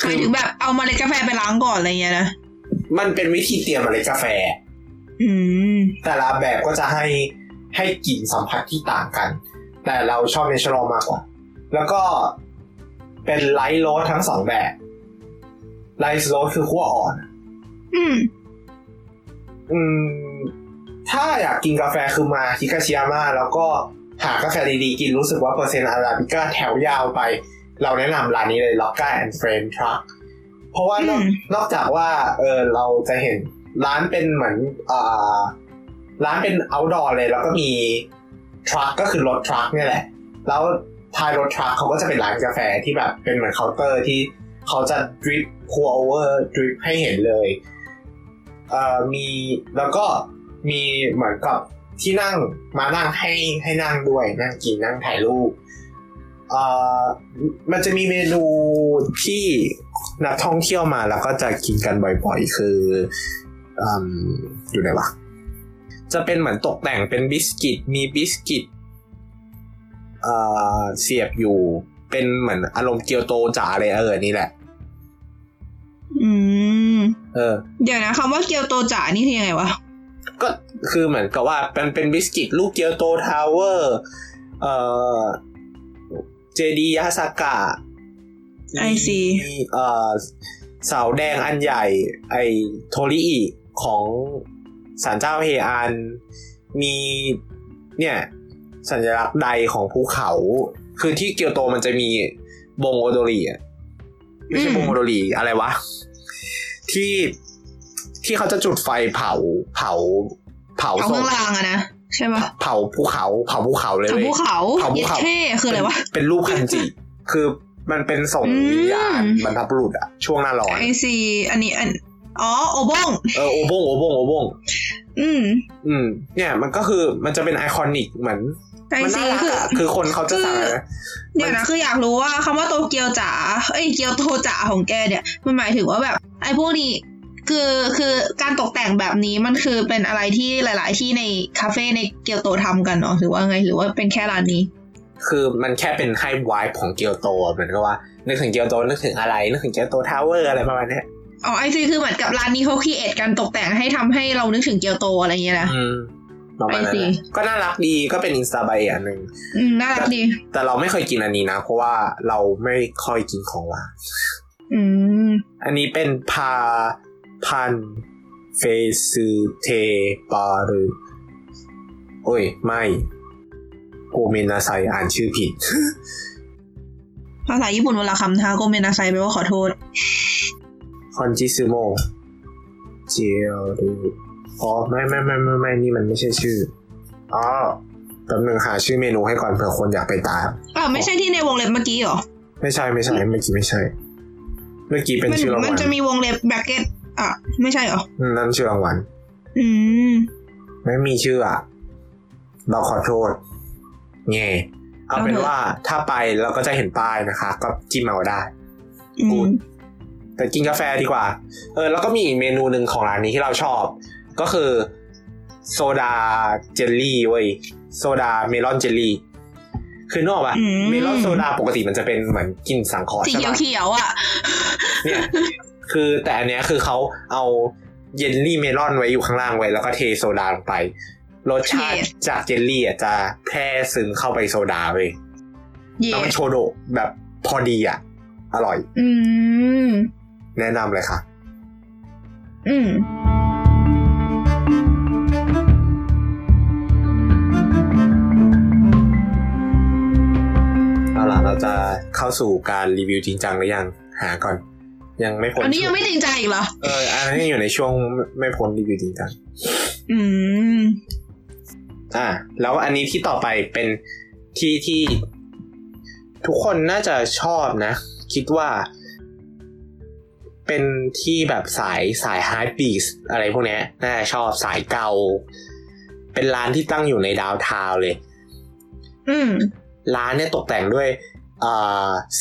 Speaker 2: หมายถึงแบบเอาเมาเล็ดกาแฟไปล้างก่อนอะไรเงี้ยนะ
Speaker 1: มันเป็นวิธีเตรียมเมล็ดกาแฟ
Speaker 2: อืม
Speaker 1: แต่ละแบบก็จะให้ให้กลิ่นสัมผัสที่ต่างกัน แต่เราชอบ natural มากกว่า แล้วก็เป็น light roast ทั้งสองแบบ light roast คือคั่วอ่อน
Speaker 2: อืม
Speaker 1: อืม ถ้าอยากกินกาแฟคือมาฮิกาชิยาม่าแล้วก็หากาแฟดีๆ กินรู้สึกว่าเปอร์เซ็นต์อาราบิก้าแถวยาวไป เราแนะนำร้านนี้เลยล็อกก้าแอนด์เฟรนทรัคเพราะว่านอก
Speaker 2: อืม
Speaker 1: นอกจากว่าเออเราจะเห็นร้านเป็นเหมือนอ่าร้านเป็น outdoor เลย แล้วก็มี truck ก็คือรถ truck เนี่ยแหละ แล้วท้ายรถ truck เขาก็จะเป็นร้านกาแฟที่แบบเป็นเหมือนเคาน์เตอร์ที่ เขาจะดริป pour over ดริปให้เห็นเลยเอ่อมีแล้วก็มีเหมือนกับที่นั่งมานั่งให้ให้นั่งด้วยนั่งกินนั่งถ่ายรูปเอ่อมันจะมีเมนูที่นักท่องเที่ยวมาแล้วก็จะกินกันบ่อยๆ คืออืมอยู่ไหนวะจะเป็นเหมือนตกแต่งเป็นบิสกิตมีบิสกิตเอ่อเสียบอยู่ เป็นเหมือนอารมณ์เกียวโตจ๋าเลยเออนี่แหละ
Speaker 2: อืม
Speaker 1: เออ
Speaker 2: เดี๋ยวนะคำว่าเกียวโตจ๋านี่คือยังไงวะ
Speaker 1: ก็คือเหมือนกับว่าเป็นเป็นบิสกิตรูปเกียวโตทาวเวอร์ เอ่อ เจดียาสากะ
Speaker 2: I see
Speaker 1: มีเอ่อเสาแดงอันใหญ่ ไอโทริอิของศาลเจ้าเฮอันมีเนี่ย สัญลักษณ์ใดของภูเขา คือที่เกียวโตมันจะมีบงโอโดริอะไม่ใช่
Speaker 2: อืม
Speaker 1: บงโอโดริอะไรวะ ที่ที่เขาจะจุดไฟเผาเผา เผา
Speaker 2: เอา
Speaker 1: ศ
Speaker 2: เครื่
Speaker 1: พ
Speaker 2: องรางอะนะใช่ปะ
Speaker 1: เผาภูเขา เผาภูเขาเลย
Speaker 2: เอา
Speaker 1: ว้ย
Speaker 2: ภูเขา
Speaker 1: เผาภู
Speaker 2: เย็ด
Speaker 1: เขา
Speaker 2: เท่คืออะไรวะ
Speaker 1: เป็นเป็นรูปคันจิ คือมันเป็นส่ง
Speaker 2: อืม
Speaker 1: วิญญาณบรรพบุรุษอะช่วงหน้าร้อน
Speaker 2: ไอซีอันนี้อันอ๋อโอบง
Speaker 1: เออโอบงโอบงโอบง
Speaker 2: อืม
Speaker 1: อืม เนี่ย มันก็คือมันจะเป็นไอคอนิกเหมือน
Speaker 2: ไอ
Speaker 1: มัน
Speaker 2: ซี
Speaker 1: น่ารัก
Speaker 2: คือ
Speaker 1: อะคือคนเขาจะสั่งอะไรนะ
Speaker 2: เดี๋ยวนะคืออยากรู้ว่าคำว่าโตเกียวจ๋าเอ้ยเกียวโตจ๋าของแกเนี่ย มันหมายถึงว่าแบบ ไอ้พวกนี้คือคือการตกแต่งแบบนี้มันคือเป็นอะไรที่หลาย ๆ ที่ในคาเฟ่ในเกียวโตทำกันเนาะหรือว่าไงหรือว่าเป็นแค่ร้านนี้
Speaker 1: คือมันแค่เป็นให้วายของเกียวโตอะเหมือนกับว่านึกถึงเกียวโตนึกถึงอะไรนึกถึงเกียวโตทาวเวอร์อะไรประมาณเนี้ย
Speaker 2: อ๋อ I see คือเหมือนกับร้านนี้เขา create การตกแต่งให้ทำให้เรานึกถึงเกียวโตอะไรอย่างเงี้ยนะ
Speaker 1: อืม ประมาณนั้นแหละ
Speaker 2: I see
Speaker 1: ก็น่ารักดีก็เป็น インスタ映え อันหนึ่ง
Speaker 2: อืมน่ารักดี
Speaker 1: แต่เราไม่เคยกินอันนี้นะ เพราะว่าเราไม่ค่อยกินของหวาน
Speaker 2: อืม
Speaker 1: อันนี้เป็นพาพันเฟซูเทปารุโอ้ย ไม่โกเมนาไซอ่านชื่อผิด
Speaker 2: ภาษาญี่ปุ่นเวลาคำท้าโกเมนาไซแปลว่าขอโทษ
Speaker 1: คอนจิซึโมเจลดู อ๋อไม่ไม่ไม่ไม่ไม่นี่มันไม่ใช่ชื่ออ๋อแป๊บนึงหาชื่อเมนูให้ก่อนเผื่อคนอยากไปตาม
Speaker 2: อ่าไม่ใช่ที่ในวงเล็บเมื่อกี้เหรอ
Speaker 1: ไม่ใช่ไม่ใช่เมื่อกี้ไม่ใช่ เมื่อกี้เป็น
Speaker 2: มัน
Speaker 1: ชื่อราง
Speaker 2: มัน
Speaker 1: วัล
Speaker 2: จะมีวงเล็บแบกเก็ตอะไม่ใช่เหรอ
Speaker 1: อืมนั่นชื่อรางวัล
Speaker 2: อืม
Speaker 1: ไม่มีชื่ออะเราขอโทษแง่เอาเป็น
Speaker 2: เอาเถอะ
Speaker 1: ว่าถ้าไปเราก็จะเห็นป้ายนะคะ ก็จิ้มเอาได้
Speaker 2: อื
Speaker 1: กู
Speaker 2: ม
Speaker 1: ดแต่กินกาแฟดีกว่า เออ แล้วก็มีอีกเมนูหนึ่งของร้านนี้ที่เราชอบ ก็คือโซดาเจลลี่เว้ยโซดาเมลอนเจลลี่ คือนึกออกปะ
Speaker 2: อืม
Speaker 1: เมลอนโซดาปกติมันจะเป็นเหมือนกลิ่นสังเคราะห์
Speaker 2: สี
Speaker 1: ใช่
Speaker 2: เขียว
Speaker 1: ปะ
Speaker 2: เขียวๆอะ
Speaker 1: เนี่ยคือแต่อันเนี้ยคือเขาเอาเยลลี่เมลอนไว้อยู่ข้างล่างไว้แล้วก็เทโซดาลงไป รสชาติ
Speaker 2: เท่
Speaker 1: จากเจลลี่อะจะแพร่ซึมเข้าไปโซดาเว้ย
Speaker 2: เย่
Speaker 1: แล้วมัน ちょうど แบบพอดีอะ อร่อย
Speaker 2: อืม
Speaker 1: แนะนำเลยค่ะ
Speaker 2: อืม
Speaker 1: จะเข้าสู่การรีวิวจริงจังหรือยังหาก่อน ยังไม่พ้น
Speaker 2: อันนี้ยังไม่จริงใจอีกเหรอ
Speaker 1: เอออันนี้อยู่ในช่วงไม่ไม่พ้นรีวิวจริงจัง
Speaker 2: อืม
Speaker 1: อ่า แล้วอันนี้ที่ต่อไปเป็นที่ที่ทุกคนน่าจะชอบนะ คิดว่า เป็นที่แบบสายสายฮาร์ดบีสอะไรพวกเนี้ยน่าจะชอบสายเก่าเป็นร้านที่ตั้งอยู่ในดาวน์ทาวน์เลย
Speaker 2: อืม
Speaker 1: ร้านเนี่ยตกแต่งด้วยอ่า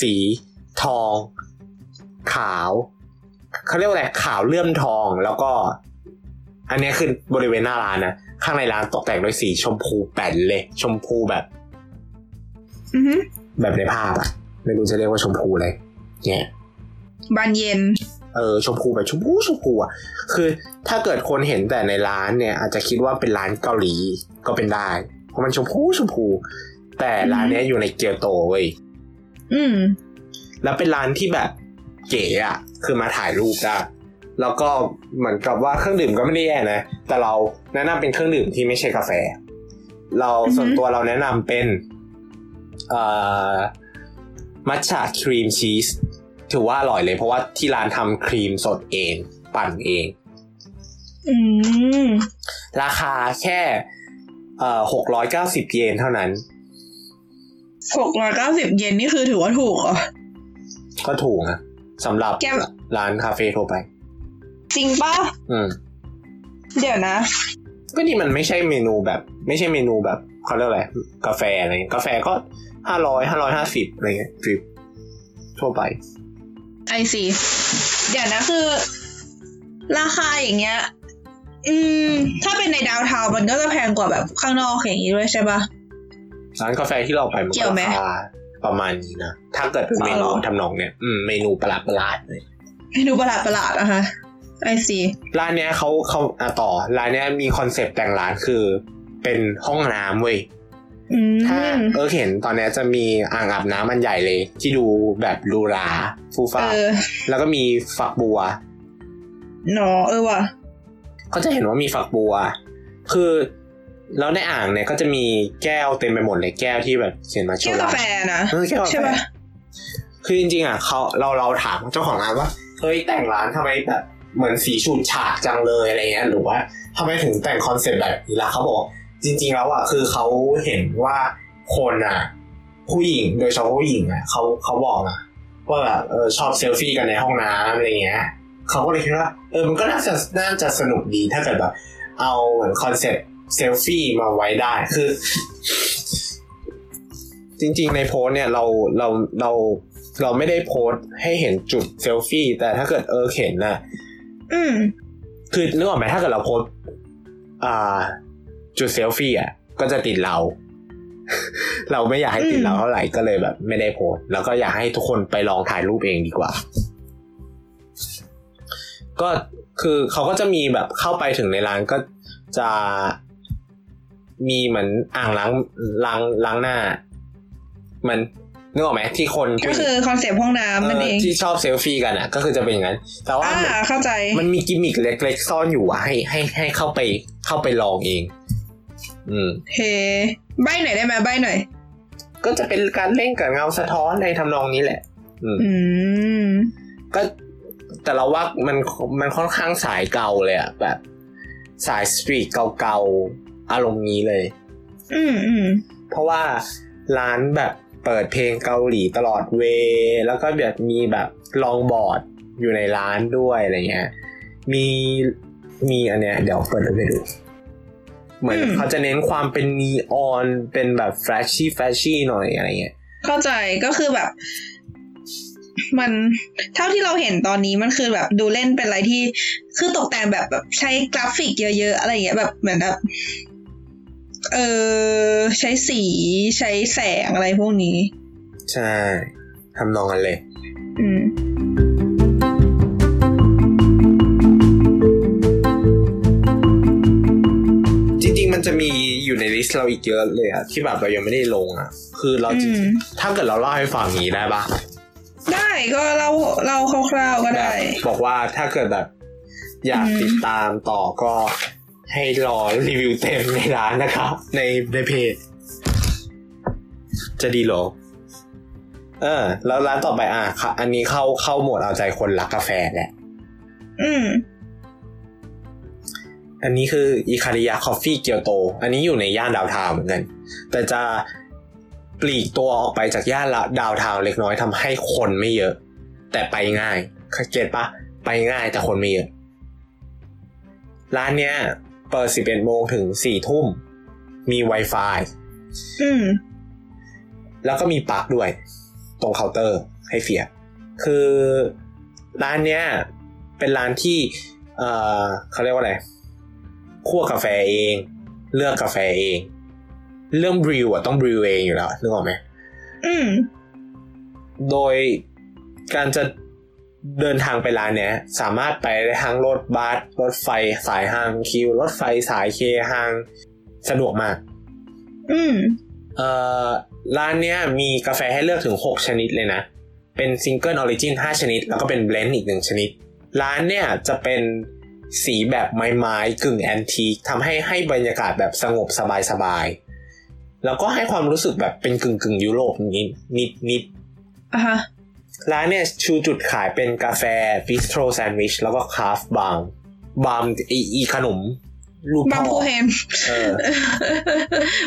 Speaker 1: สี ทอง ขาวเขาเรียกว่าอะไรขาวเลื่อมทองแล้วก็ อันเนี้ยคือบริเวณหน้าร้านนะข้างในร้านตกแต่งด้วยสีชมพูแป่นเลย ชมพูแบบ
Speaker 2: อือหือ
Speaker 1: แบบในภาพอะไม่รู้จะเรียกว่าชมพูเลยเนี่ย
Speaker 2: บานเย็น
Speaker 1: เออชมพูแบบชมพูชมพูอะคือถ้าเกิดคนเห็นแต่ในร้านเนี่ย อาจจะคิดว่าเป็นร้านเกาหลีก็เป็นได้ เพราะมันชมพูชมพู แต่ร้านเนี้ยอยู่ในเกียวโตเว้ย
Speaker 2: อืม
Speaker 1: แล้วเป็นร้านที่แบบเก๋อะคือมาถ่ายรูปได้แล้วก็เหมือนกับว่าเครื่องดื่มก็ไม่ได้แย่นะ แต่เราแนะนำเป็นเครื่องดื่มที่ไม่ใช่กาแฟ เรา
Speaker 2: อือฮึ
Speaker 1: ส่วนตัวเราแนะนำเป็นเอ่อมัทฉะครีมชีสถือว่าอร่อยเลย เพราะว่าที่ร้านทำครีมสดเอง ปั่นเอง
Speaker 2: อืม
Speaker 1: ราคาแค่เอ่อหกร้อยเก้าสิบเยนเท่านั้น
Speaker 2: หกร้อยเก้าสิบเยนนี่คือถือว่าถูกเหรอ
Speaker 1: ก็ถูกนะสำหรับ
Speaker 2: แก
Speaker 1: ร้านคาเฟ่ทั่วไป
Speaker 2: จริงปะ
Speaker 1: อืม
Speaker 2: เดี๋ยวนะ
Speaker 1: ก็นี่มันไม่ใช่เมนูแบบ ไม่ใช่เมนูแบบเขาเรียกอะไรกาแฟอะไรเงี้ยกาแฟก็ห้าร้อยห้าร้อยห้าสิบอะไรเงี้ยดริปทั่วไป
Speaker 2: ไอซีเดี๋ยวนะคือ ราคาอย่างเงี้ย อืม ถ้าเป็นในดาวน์ทาวน์มันก็จะแพงกว่าแบบข้างนอกอย่างนี้ด้วยใช่ปะ
Speaker 1: ร้านกาแฟที่เราไปมัน
Speaker 2: เกี่
Speaker 1: ก็
Speaker 2: ยวไหม
Speaker 1: ราคาประมาณนี้นะ ถ้าเกิดเป็นเม
Speaker 2: อ๋อเหร
Speaker 1: นู
Speaker 2: อ
Speaker 1: ทำนองเนี้ยอืมเมนูประหลาดประหลาดๆเลย
Speaker 2: เมนูประหลาดประหลาดๆอะคะไอซี
Speaker 1: ร้านเนี้ยเขาเขาอะต่อร้านเนี้ยมีคอนเซปต์แต่งร้านคือ เป็นห้องน้ำเว้ย
Speaker 2: อืม
Speaker 1: ถ้าเออเห็นตอนเนี้ยจะมีอ่างอาบน้ำมันใหญ่เลย ที่ดูแบบหรูหราฟูฟ้า
Speaker 2: เออ
Speaker 1: แล้วก็มีฝักบัว
Speaker 2: หนอเออว่ะ
Speaker 1: ก็จะเห็นว่ามีฝักบัว คือ แล้วในอ่างเนี่ยก็จะมีแก้วเต็มไปหมดเลยแก้วที่แบบเขียนมาโช
Speaker 2: แก้ว
Speaker 1: ว์
Speaker 2: กา
Speaker 1: ร้าน
Speaker 2: แฟนะ
Speaker 1: เออแก้วกา
Speaker 2: ใช่
Speaker 1: แฟ
Speaker 2: ปะ
Speaker 1: คือจริงๆอะเขาเราเราถามเจ้าของร้านว่าเฮ้ยแต่งร้านทำไมแบบเหมือนสีฉูดฉาดจังเลยอะไรเงี้ยหรือว่าทำไมถึงแต่งคอนเซ็ปต์แบบนี้ล่ะเขาบอก จริง ๆ แล้วอะคือเขาเห็นว่าคนอะ ผู้หญิงโดยเฉพาะผู้หญิงอะเขาเขาบอกอะว่าแบบเออชอบเซลฟี่กันในห้องน้ำอะไรเงี้ยเขาก็เลยคิดว่าเออมันก็น่าจะน่าจะสนุกดีถ้าเกิดแบบ เอาเหมือนคอนเซ็ปต์ เซลฟี่มาไว้ได้คือ จริง ๆ ในโพสต์เนี่ยเราเราเราเราไม่ได้โพสต์ให้เห็นจุดเซลฟี่ แต่ถ้าเกิดเออเห็นน่ะ
Speaker 2: อืม
Speaker 1: คือนึกออกไหมถ้าเกิดเราโพสต์อ่า จุดเซลฟี่อะ ก็จะติดเรา เราไม่อยากให้ติดเราเท่าไหร่ก็เลยแบบ ไม่ได้โพสต์แล้วก็อยากให้ทุกคนไปลองถ่ายรูปเองดีกว่า ก็คือเขาก็จะมีแบบเข้าไปถึงในร้านก็จะ มีเหมือนอ่างล้างล้างล้างหน้า มันนึกออกไหมที่คน
Speaker 2: ก็คือคอนเซปต์ห้องน้ำนั่นเอง
Speaker 1: ที่ชอบเซลฟี่กันอะ ก็คือจะเป็นอย่างนั้น แต่ว่า
Speaker 2: อ่า
Speaker 1: มัน
Speaker 2: เข้าใจ
Speaker 1: มันมีกิมมิคเล็กๆซ่อนอยู่อะให้ให้ให้เข้าไปเข้าไปลองเอง อืม
Speaker 2: เฮใบหน่อยได้ไหมใบหน่อย
Speaker 1: ก็จะเป็นการเล่นกับเงาสะท้อนในทำนองนี้แหละอืม
Speaker 2: อืม
Speaker 1: ก็แต่เราว่ามันมันค่อนข้างสายเกาเลยอะแบบ สาย street เกาๆ อารมณ์นี้เลย
Speaker 2: อืมอืม
Speaker 1: เพราะว่าร้านแบบเปิดเพลงเกาหลีตลอดเลยแล้วก็แบบมีแบบ longboard อยู่ในร้านด้วยอะไรเงี้ย มีมีอันเนี้ยเดี๋ยวเปิดให้ดู เหมือน
Speaker 2: อืม
Speaker 1: เขาจะเน้นความเป็นนีออนเป็นแบบแฟชชี่แฟชชี่หน่อยอะไรเงี้ย
Speaker 2: เข้าใจก็คือแบบ มันเท่าที่เราเห็นตอนนี้มันคือแบบดูเล่นเป็นอะไรที่คือตกแต่งแบบแบบใช้กราฟิกเยอะๆอะไรอย่างเงี้ยแบบเหมือนแบบ เออใช้สีใช้แสงอะไรพวกนี้
Speaker 1: ใช่ทำนองกันเลย
Speaker 2: อืม
Speaker 1: จริงๆมันจะมีอยู่ในลิสต์เราอีกเยอะเลยอะที่แบบเรายังไม่ได้ลงอะคือเราจริง
Speaker 2: อืม
Speaker 1: ถ้าเกิดเราเล่าให้ฟังอย่างนี้ได้ปะ
Speaker 2: ได้ก็เราเราคร่าวๆก็
Speaker 1: แบ
Speaker 2: ได้
Speaker 1: บบอกว่าถ้าเกิดแบบ อยาก
Speaker 2: อืม
Speaker 1: ติดตามต่อก็ ให้รอรีวิวเต็มในร้านนะครับ ในในเพจ จะดีเหรอ เออ แล้วร้านต่อไปอะค่ะอันนี้เข้าเข้าโหมดเอาใจคนรักกาแฟแหละ
Speaker 2: อืม
Speaker 1: อันนี้คือ Ikariya Coffee Kyoto อันนี้อยู่ในย่าน downtown เหมือนกัน แต่จะปลีกตัวออกไปจากย่านละ downtown เล็กน้อยทำให้คนไม่เยอะ แต่ไปง่าย get ปะไปง่ายแต่คนไม่เยอะ ร้านเนี้ย เปิด11โมงถึง4ทุ่ม มี Wi-Fi
Speaker 2: อืม
Speaker 1: แล้วก็มีปลั๊กด้วย ตรงเคาน์เตอร์ให้เฟีย คือร้านเนี้ย เป็นร้านที่ เอ่อเขาเรียกว่าอะไรคั่วกาแฟเอง เลือกกาแฟเอง เรื่องบริวอะต้องบริวเองอยู่แล้วนึกออกไหม
Speaker 2: อืม
Speaker 1: โดยการจะ เดินทางไปร้านเนี้ย สามารถไปได้ทั้งรถบัสรถไฟสายฮางคิว รถไฟสายเคฮางสะดวกมาก
Speaker 2: อืม
Speaker 1: เอ่อร้านเนี้ยมีกาแฟให้เลือกถึง 6 ชนิดเลยนะ เป็น single origin 5ชนิด แล้วก็เป็น blend อีกหนึ่งชนิด ร้านเนี่ยจะเป็นสีแบบไม้ๆกึ่ง antique ทำให้ให้บรรยากาศแบบสงบสบายๆแล้วก็ให้ความรู้สึกแบบเป็นกึ่งกึ่งๆยุโรปนิดนิดนิด
Speaker 2: อะฮะ
Speaker 1: ร้านเนี่ยชูจุดขายเป็นกาแฟ bistro แซนด์วิชแล้วก็คาฟบาร์มบาร์มอีอีขนมรูป
Speaker 2: บาง
Speaker 1: พ่
Speaker 2: คู
Speaker 1: อ
Speaker 2: เฮน
Speaker 1: เออ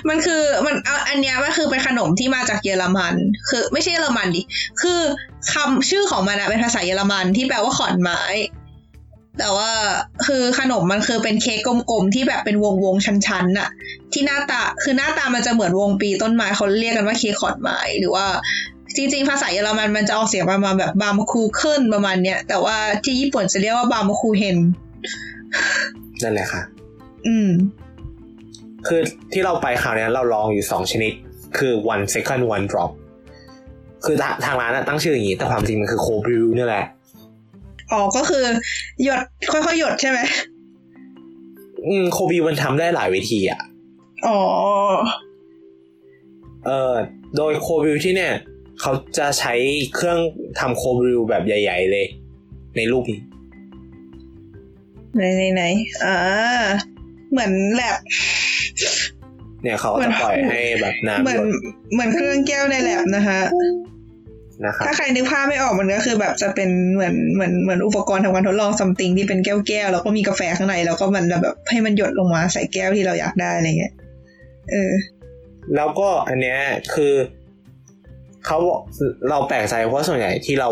Speaker 2: มันคือมันเอาอันเนี้ยมันคือเป็นขนมที่มาจากเยอรมัน คือ ไม่ใช่เยอรมันดิ คือคำชื่อของมันอะเป็นภาษาเยอรมันที่แปลว่าขอนไม้ แต่ว่าคือขนมมันคือเป็นเค้กกลมๆที่แบบเป็นวงวงๆชั้นๆน่ะ ที่หน้าตาคือหน้าตามันจะเหมือนวงปีต้นไม้เขาเรียกกันว่าเค้กขอนไม้หรือว่า จริง ๆ ภาษาเยอรมันมันจะออกเสียงประมาณแบบบาร์มคูเคิลประมาณเนี้ยแต่ว่าที่ญี่ปุ่นจะเรียกว่าบาร์มคูเฮน
Speaker 1: นั่นแหละค่ะ
Speaker 2: อืม
Speaker 1: คือที่เราไปคราวเนี้ยเราลองอยู่สองชนิด คือ one second one drop คือทาทางร้านอะตั้งชื่ออย่างนี้ แต่ความจริงมันคือโคบริวนี่แหละ
Speaker 2: อ๋อ ก็คือ หยดค่อยๆหยดใช่ไหม
Speaker 1: อืม โคบริวมันทำได้หลายวิธีอะ
Speaker 2: อ๋อ
Speaker 1: เออโดยโคบริวที่เนี่ย เขาจะใช้เครื่องทำโคบริวแบบใหญ่ ๆ เลย ในรูปนี้
Speaker 2: ไหนไหนไหนอ่าเหมือนแลบ
Speaker 1: เนี่ยเขาก็จะปล่อยให้แบบน้ำ
Speaker 2: เหมื
Speaker 1: ห
Speaker 2: อน
Speaker 1: ยด
Speaker 2: เหมือนเครื่องแก้วในแลบนะคะ
Speaker 1: นะครับ
Speaker 2: ถ้าใครนึกภาพไม่ออกมันก็คือแบบจะเป็นเหมือนเหมือนเหมือนอุปกรณ์ทำการทดลองซัมติงที่เป็นแก้วแก้วๆแล้วก็มีกาแฟข้างในแล้วก็มันแบบให้มันหยดลงมาใส่แก้วที่เราอยากได้อะไรเงี้ยเออ
Speaker 1: แล้วก็อันเนี้ยคือ เขาบอกเราแปลกใจเพราะส่วนใหญ่ที่เรา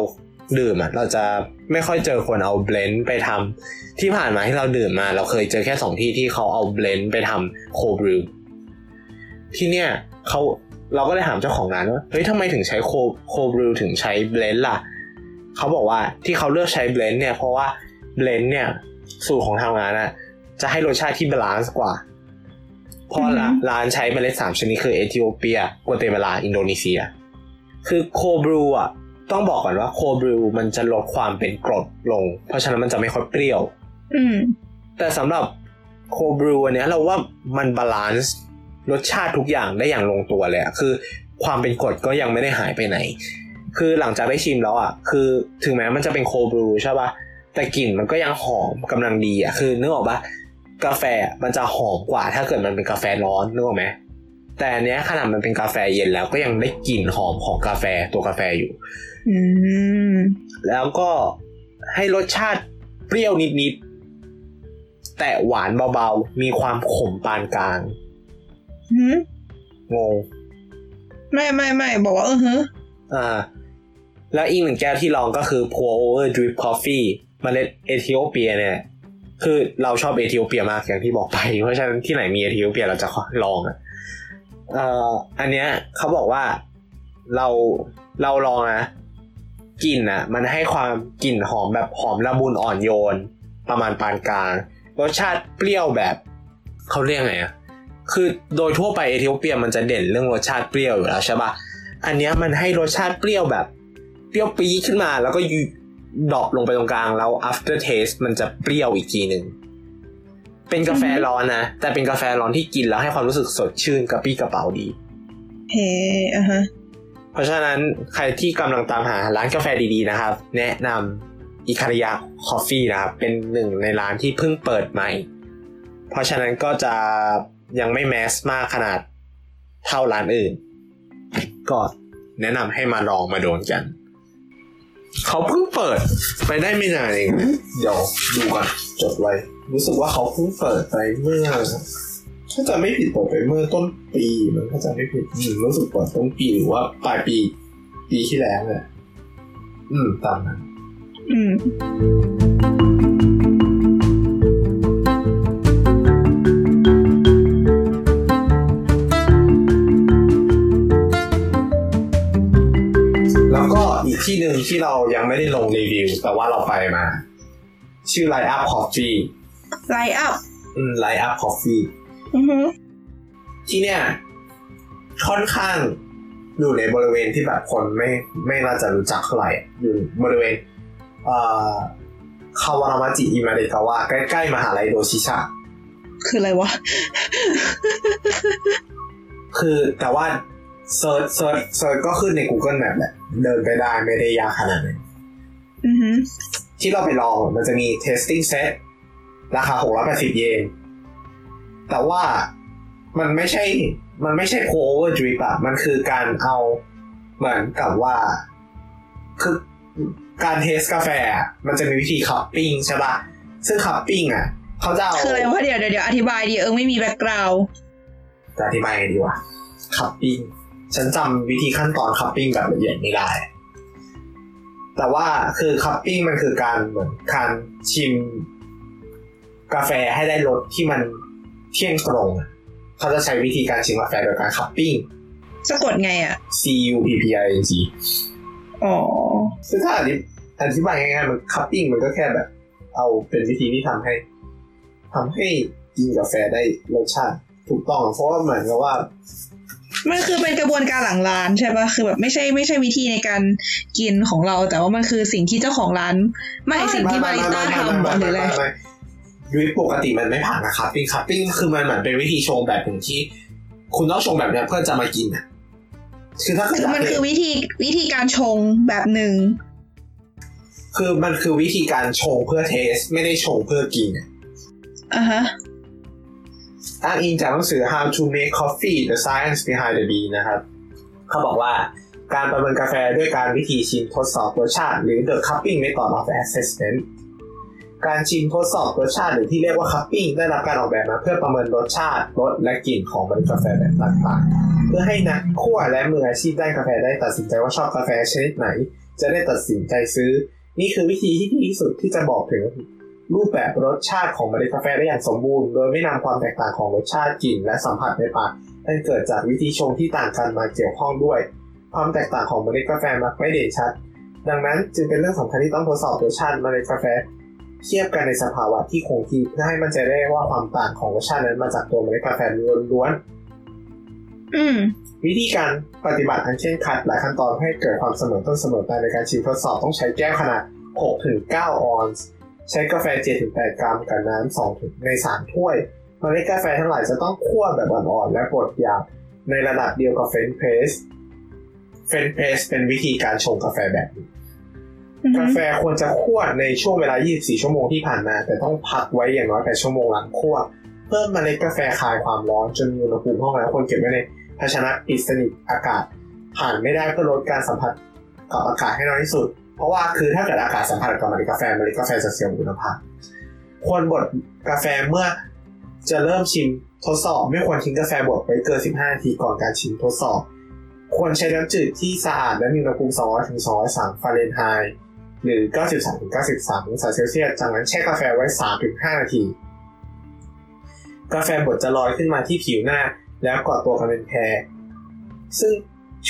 Speaker 1: ดื่มอะเราจะไม่ค่อยเจอคนเอา blend ไปทำที่ผ่านมาที่เราดื่มมา เราเคยเจอแค่สองที่ที่เขาเอา blend ไปทำ cold brew ที่เนี่ยเขาเราก็เลยถามเจ้าของร้านว่าเฮ้ยทำไมถึงใช้ cold cold brew ถึงใช้ blend ล่ะเขาบอกว่าที่เขาเลือกใช้ blend เนี่ยเพราะว่า blend เนี่ยสูตรของทางร้านอะจะให้รสชาติที่ balance กว่าเพราะ
Speaker 2: อือฮึ
Speaker 1: ร้านร้านใช้เมล็ดสามชนิดคือเอธิโอเปียกัวเตมาลา อินโดนีเซีย คือ cold brew อะต้องบอกก่อนว่า cold brew มันจะลดความเป็นกรดลง เพราะฉะนั้นมันจะไม่ค่อยเปรี้ยว
Speaker 2: อืม
Speaker 1: แต่สำหรับ cold brew อันเนี้ยเราว่ามัน balance รสชาติทุกอย่างได้อย่างลงตัวเลยอะคือความเป็นกรดก็ยังไม่ได้หายไปไหน คือหลังจากได้ชิมแล้วอะ คือถึงแม้มันจะเป็นโคบรูใช่ป่ะ แต่กลิ่นมันก็ยังหอมกำลังดีอะ คือนึกออกปะกาแฟมันจะหอมกว่าถ้าเกิดมันเป็นกาแฟร้อนนึกออกไหม แต่อันเนี้ยขนาดมันเป็นกาแฟเย็นแล้วก็ยังได้กลิ่นหอมของกาแฟตัวกาแฟอยู่
Speaker 2: อืม
Speaker 1: แล้วก็ให้รสชาติเปรี้ยวนิดๆ แต่หวานเบาๆ มีความขมปานกลาง
Speaker 2: หืม
Speaker 1: งง
Speaker 2: ไม่ไม่ไม่บอกว่าเออฮะ
Speaker 1: อ่า แล้วอีกหนึ่งแก้วที่ลองก็คือ pour over drip coffee เมล็ดเอธิโอเปียเนี่ย คือเราชอบเอธิโอเปียมากอย่างที่บอกไป เพราะฉะนั้นที่ไหนมีเอธิโอเปียเราจะลองอะ เอ่ออันเนี้ยเขาบอกว่าเราเราลองนะกลิ่นอะ มันให้ความกลิ่นหอมแบบหอมละมุนอ่อนโยน ประมาณปานกลางรสชาติเปรี้ยวแบบเขาเรียกไงอะคือโดยทั่วไปเอธิโอเปียมันจะเด่นเรื่องรสชาติเปรี้ยวอยู่แล้วใช่ปะอันเนี้ยมันให้รสชาติเปรี้ยวแบบ เปรี้ยวปี๊ดขึ้นมา แล้วก็ดรอปลงไปตรงกลางแล้ว after taste มันจะเปรี้ยวอีกทีหนึ่ง เป็นกาแฟร้อนนะ แต่เป็นกาแฟร้อนที่กินแล้วให้ความรู้สึกสดชื่นกระปี้กระเป๋าดี
Speaker 2: เฮ้อะฮะ
Speaker 1: เพราะฉะนั้นใครที่กำลังตามหาร้านกาแฟดีๆนะครับ แนะนำอิคาริยาคอฟฟี่นะครับ เป็นหนึ่งในร้านที่เพิ่งเปิดใหม่ เพราะฉะนั้นก็จะยังไม่แมสมากขนาดเท่าร้านอื่น ก็แนะนำให้มาลองมาโดนกัน เขาเพิ่งเปิดไปได้ไม่นานเอง เดี๋ยวดูกันจดไว้ รู้สึกว่าเขาเพิ่งเปิดไปเมื่อถ้าจะไม่ผิดเปิดไปเมื่อต้นปีมันถ้าจะไม่ผิดอืมรู้สึกเปิดต้นปีหรือว่าปลายปี ปีที่แล้วเนี่ยอืมตามนั้น
Speaker 2: อืม
Speaker 1: แล้วก็อีกที่หนึ่งที่เรายังไม่ได้ลงรีวิว แต่ว่าเราไปมา ชื่อ Line Up Coffee
Speaker 2: ไลน์อัพ
Speaker 1: อืม Line Up Coffee
Speaker 2: อือฮึ
Speaker 1: ที่เนี่ย ค่อนข้างอยู่ในบริเวณที่แบบคนไม่ไม่น่าจะรู้จักเท่าไหร่อะอยู่บริเวณเอ่อคาวารามาจิอิมาเดกาวะใกล้ๆมหาลัยโดชิชะ
Speaker 2: คืออะไรวะ
Speaker 1: คือแต่ว่า search search search ก็ขึ้นใน Google Map แหละ เดินไปได้ไม่ได้ยากขนาดนั้น
Speaker 2: อือฮึ
Speaker 1: ที่เราไปลองมันจะมี tasting set ราคา 680 เยน แต่ว่ามันไม่ใช่ มันไม่ใช่ pour over drip อะมันคือการเอาเหมือนกับว่า คือการ taste กาแฟอะมันจะมีวิธี cupping ใช่ปะซึ่ง cupping อะเขาจะเอา
Speaker 2: คืออะไรวะเดี๋ยวเดี๋ยวเดี๋ยวอธิบายดิเออไม่มี background
Speaker 1: จะอธิบายไงดีวะ cupping ฉันจำวิธีขั้นตอน cupping แบบละเอียดไม่ได้ แต่ว่าคือคัพปิ้งมันคือการเหมือนการชิม กาแฟให้ได้รสที่มันเที่ยงตรงอะเขาจะใช้วิธีการชิมกาแฟโดยการคัพปิ้ง
Speaker 2: สะกดไงอะ
Speaker 1: C U P P I N G
Speaker 2: อ๋อ
Speaker 1: ซึ่งถ้าอธิอธิบายง่ายๆมันคัพปิ้งมันก็แค่แบบ เอาเป็นวิธีที่ทำให้ทำให้กินกาแฟได้รสชาติถูกต้องเพราะว่าเหมือนกับว่า
Speaker 2: มันคือเป็นกระบวนการหลังร้านใช่ปะคือแบบไม่ใช่ไม่ใช่วิธีในการกินของเรา แต่ว่ามันคือสิ่งที่เจ้าของร้าน ไม่สิ่งที่บาริสต้าทำหรืออะไร
Speaker 1: ยุ้ยปกติมันไม่ผ่านนะคัพปิ้งคัพปิ้งคือมันเหมือนเป็นวิธีชงแบบหนึ่งที่ คุณต้องชงแบบเนี้ยเพื่อจะมากินอะคือถ้า
Speaker 2: คือมันคือวิธีวิธีการชงแบบหนึ่ง
Speaker 1: คือมันคือวิธีการชงเพื่อเทส ไม่ได้ชงเพื่อกินอะ
Speaker 2: อะฮะ
Speaker 1: อ้างอิงจากหนังสือ How to Make Coffee: The Science Behind the Bean นะครับ เขาบอกว่าการประเมินกาแฟด้วยการวิธีชิมทดสอบรสชาติ หรือ The Cupping Method of Assessment การชิมทดสอบรสชาติหรือที่เรียกว่า cupping ได้รับการออกแบบมาเพื่อประเมินรสชาติรสและกลิ่นของเมล็ดกาแฟแบบต่างๆ เพื่อให้นักคั่วและมืออาชีพด้านกาแฟได้ตัดสินใจว่าชอบกาแฟชนิดไหน จะได้ตัดสินใจซื้อ นี่คือวิธีที่ดีที่สุดที่จะบอกถึง รูปแบบรสชาติของเมล็ดกาแฟได้อย่างสมบูรณ์ โดยไม่นำความแตกต่างของรสชาติกลิ่นและสัมผัสในปากอันเกิดจากวิธีชงที่ต่างกันมาเกี่ยวข้องด้วย ความแตกต่างของเมล็ดกาแฟมักไม่เด่นชัด ดังนั้นจึงเป็นเรื่องสำคัญที่ต้องทดสอบรสชาติเมล็ดกาแฟ เทียบกันในสภาวะที่คงที่เพื่อให้มันใจะได้ว่าความต่างของรสชาตินั้นมาจากตัวเมล็ดกาแฟล้วนๆ
Speaker 2: อืม
Speaker 1: วิธีการปฏิบัติอันเคร่งครัดหลายขั้นตอนให้เกิดความเสมอต้นเสมอปลายในการชิมทดสอบต้องใช้แก้วขนาด 6-9 ออนซ์ใช้กาแฟ 7-8 กรัมกับน้ำ2ถึงใน 3 ถ้วยเมล็ดกาแฟทั้งหลายจะต้องคั่วแบบอ่อนๆและบดหยาบในระดับเดียวกับ French press French press เป็นวิธีการชงกาแฟแบบนี้
Speaker 2: อือฮึ
Speaker 1: กาแฟควรจะคั่วในช่วงเวลา 24 ชั่วโมงที่ผ่านมา แต่ต้องพักไว้อย่างน้อย8ชั่วโมงหลังคั่ว เพื่อเมล็ดกาแฟคลายความร้อนจนมีอุณหภูมิห้องแล้วควรเก็บไว้ในภาชนะปิดสนิทอากาศ ผ่านไม่ได้เพื่อลดการสัมผัสกับอากาศให้น้อยที่สุด เพราะว่าคือถ้าเกิดอากาศสัมผัสกับเมล็ดกาแฟเมล็ดกาแฟจะเสียคุณภาพควรบดกาแฟเมื่อจะเริ่มชิมทดสอบ ไม่ควรทิ้งกาแฟบดไว้เกิน 15 นาทีก่อนการชิมทดสอบ ควรใช้น้ำจืดที่สะอาดและมีอุณหภูมิ 200-203ฟาเรนไฮต์ หรือ93ถึง93องศาเซลเซียส จากนั้นแช่กาแฟไว้ 3-5 นาที กาแฟบดจะลอยขึ้นมาที่ผิวหน้า แล้วเกาะตัวกันเป็นแพร ซึ่ง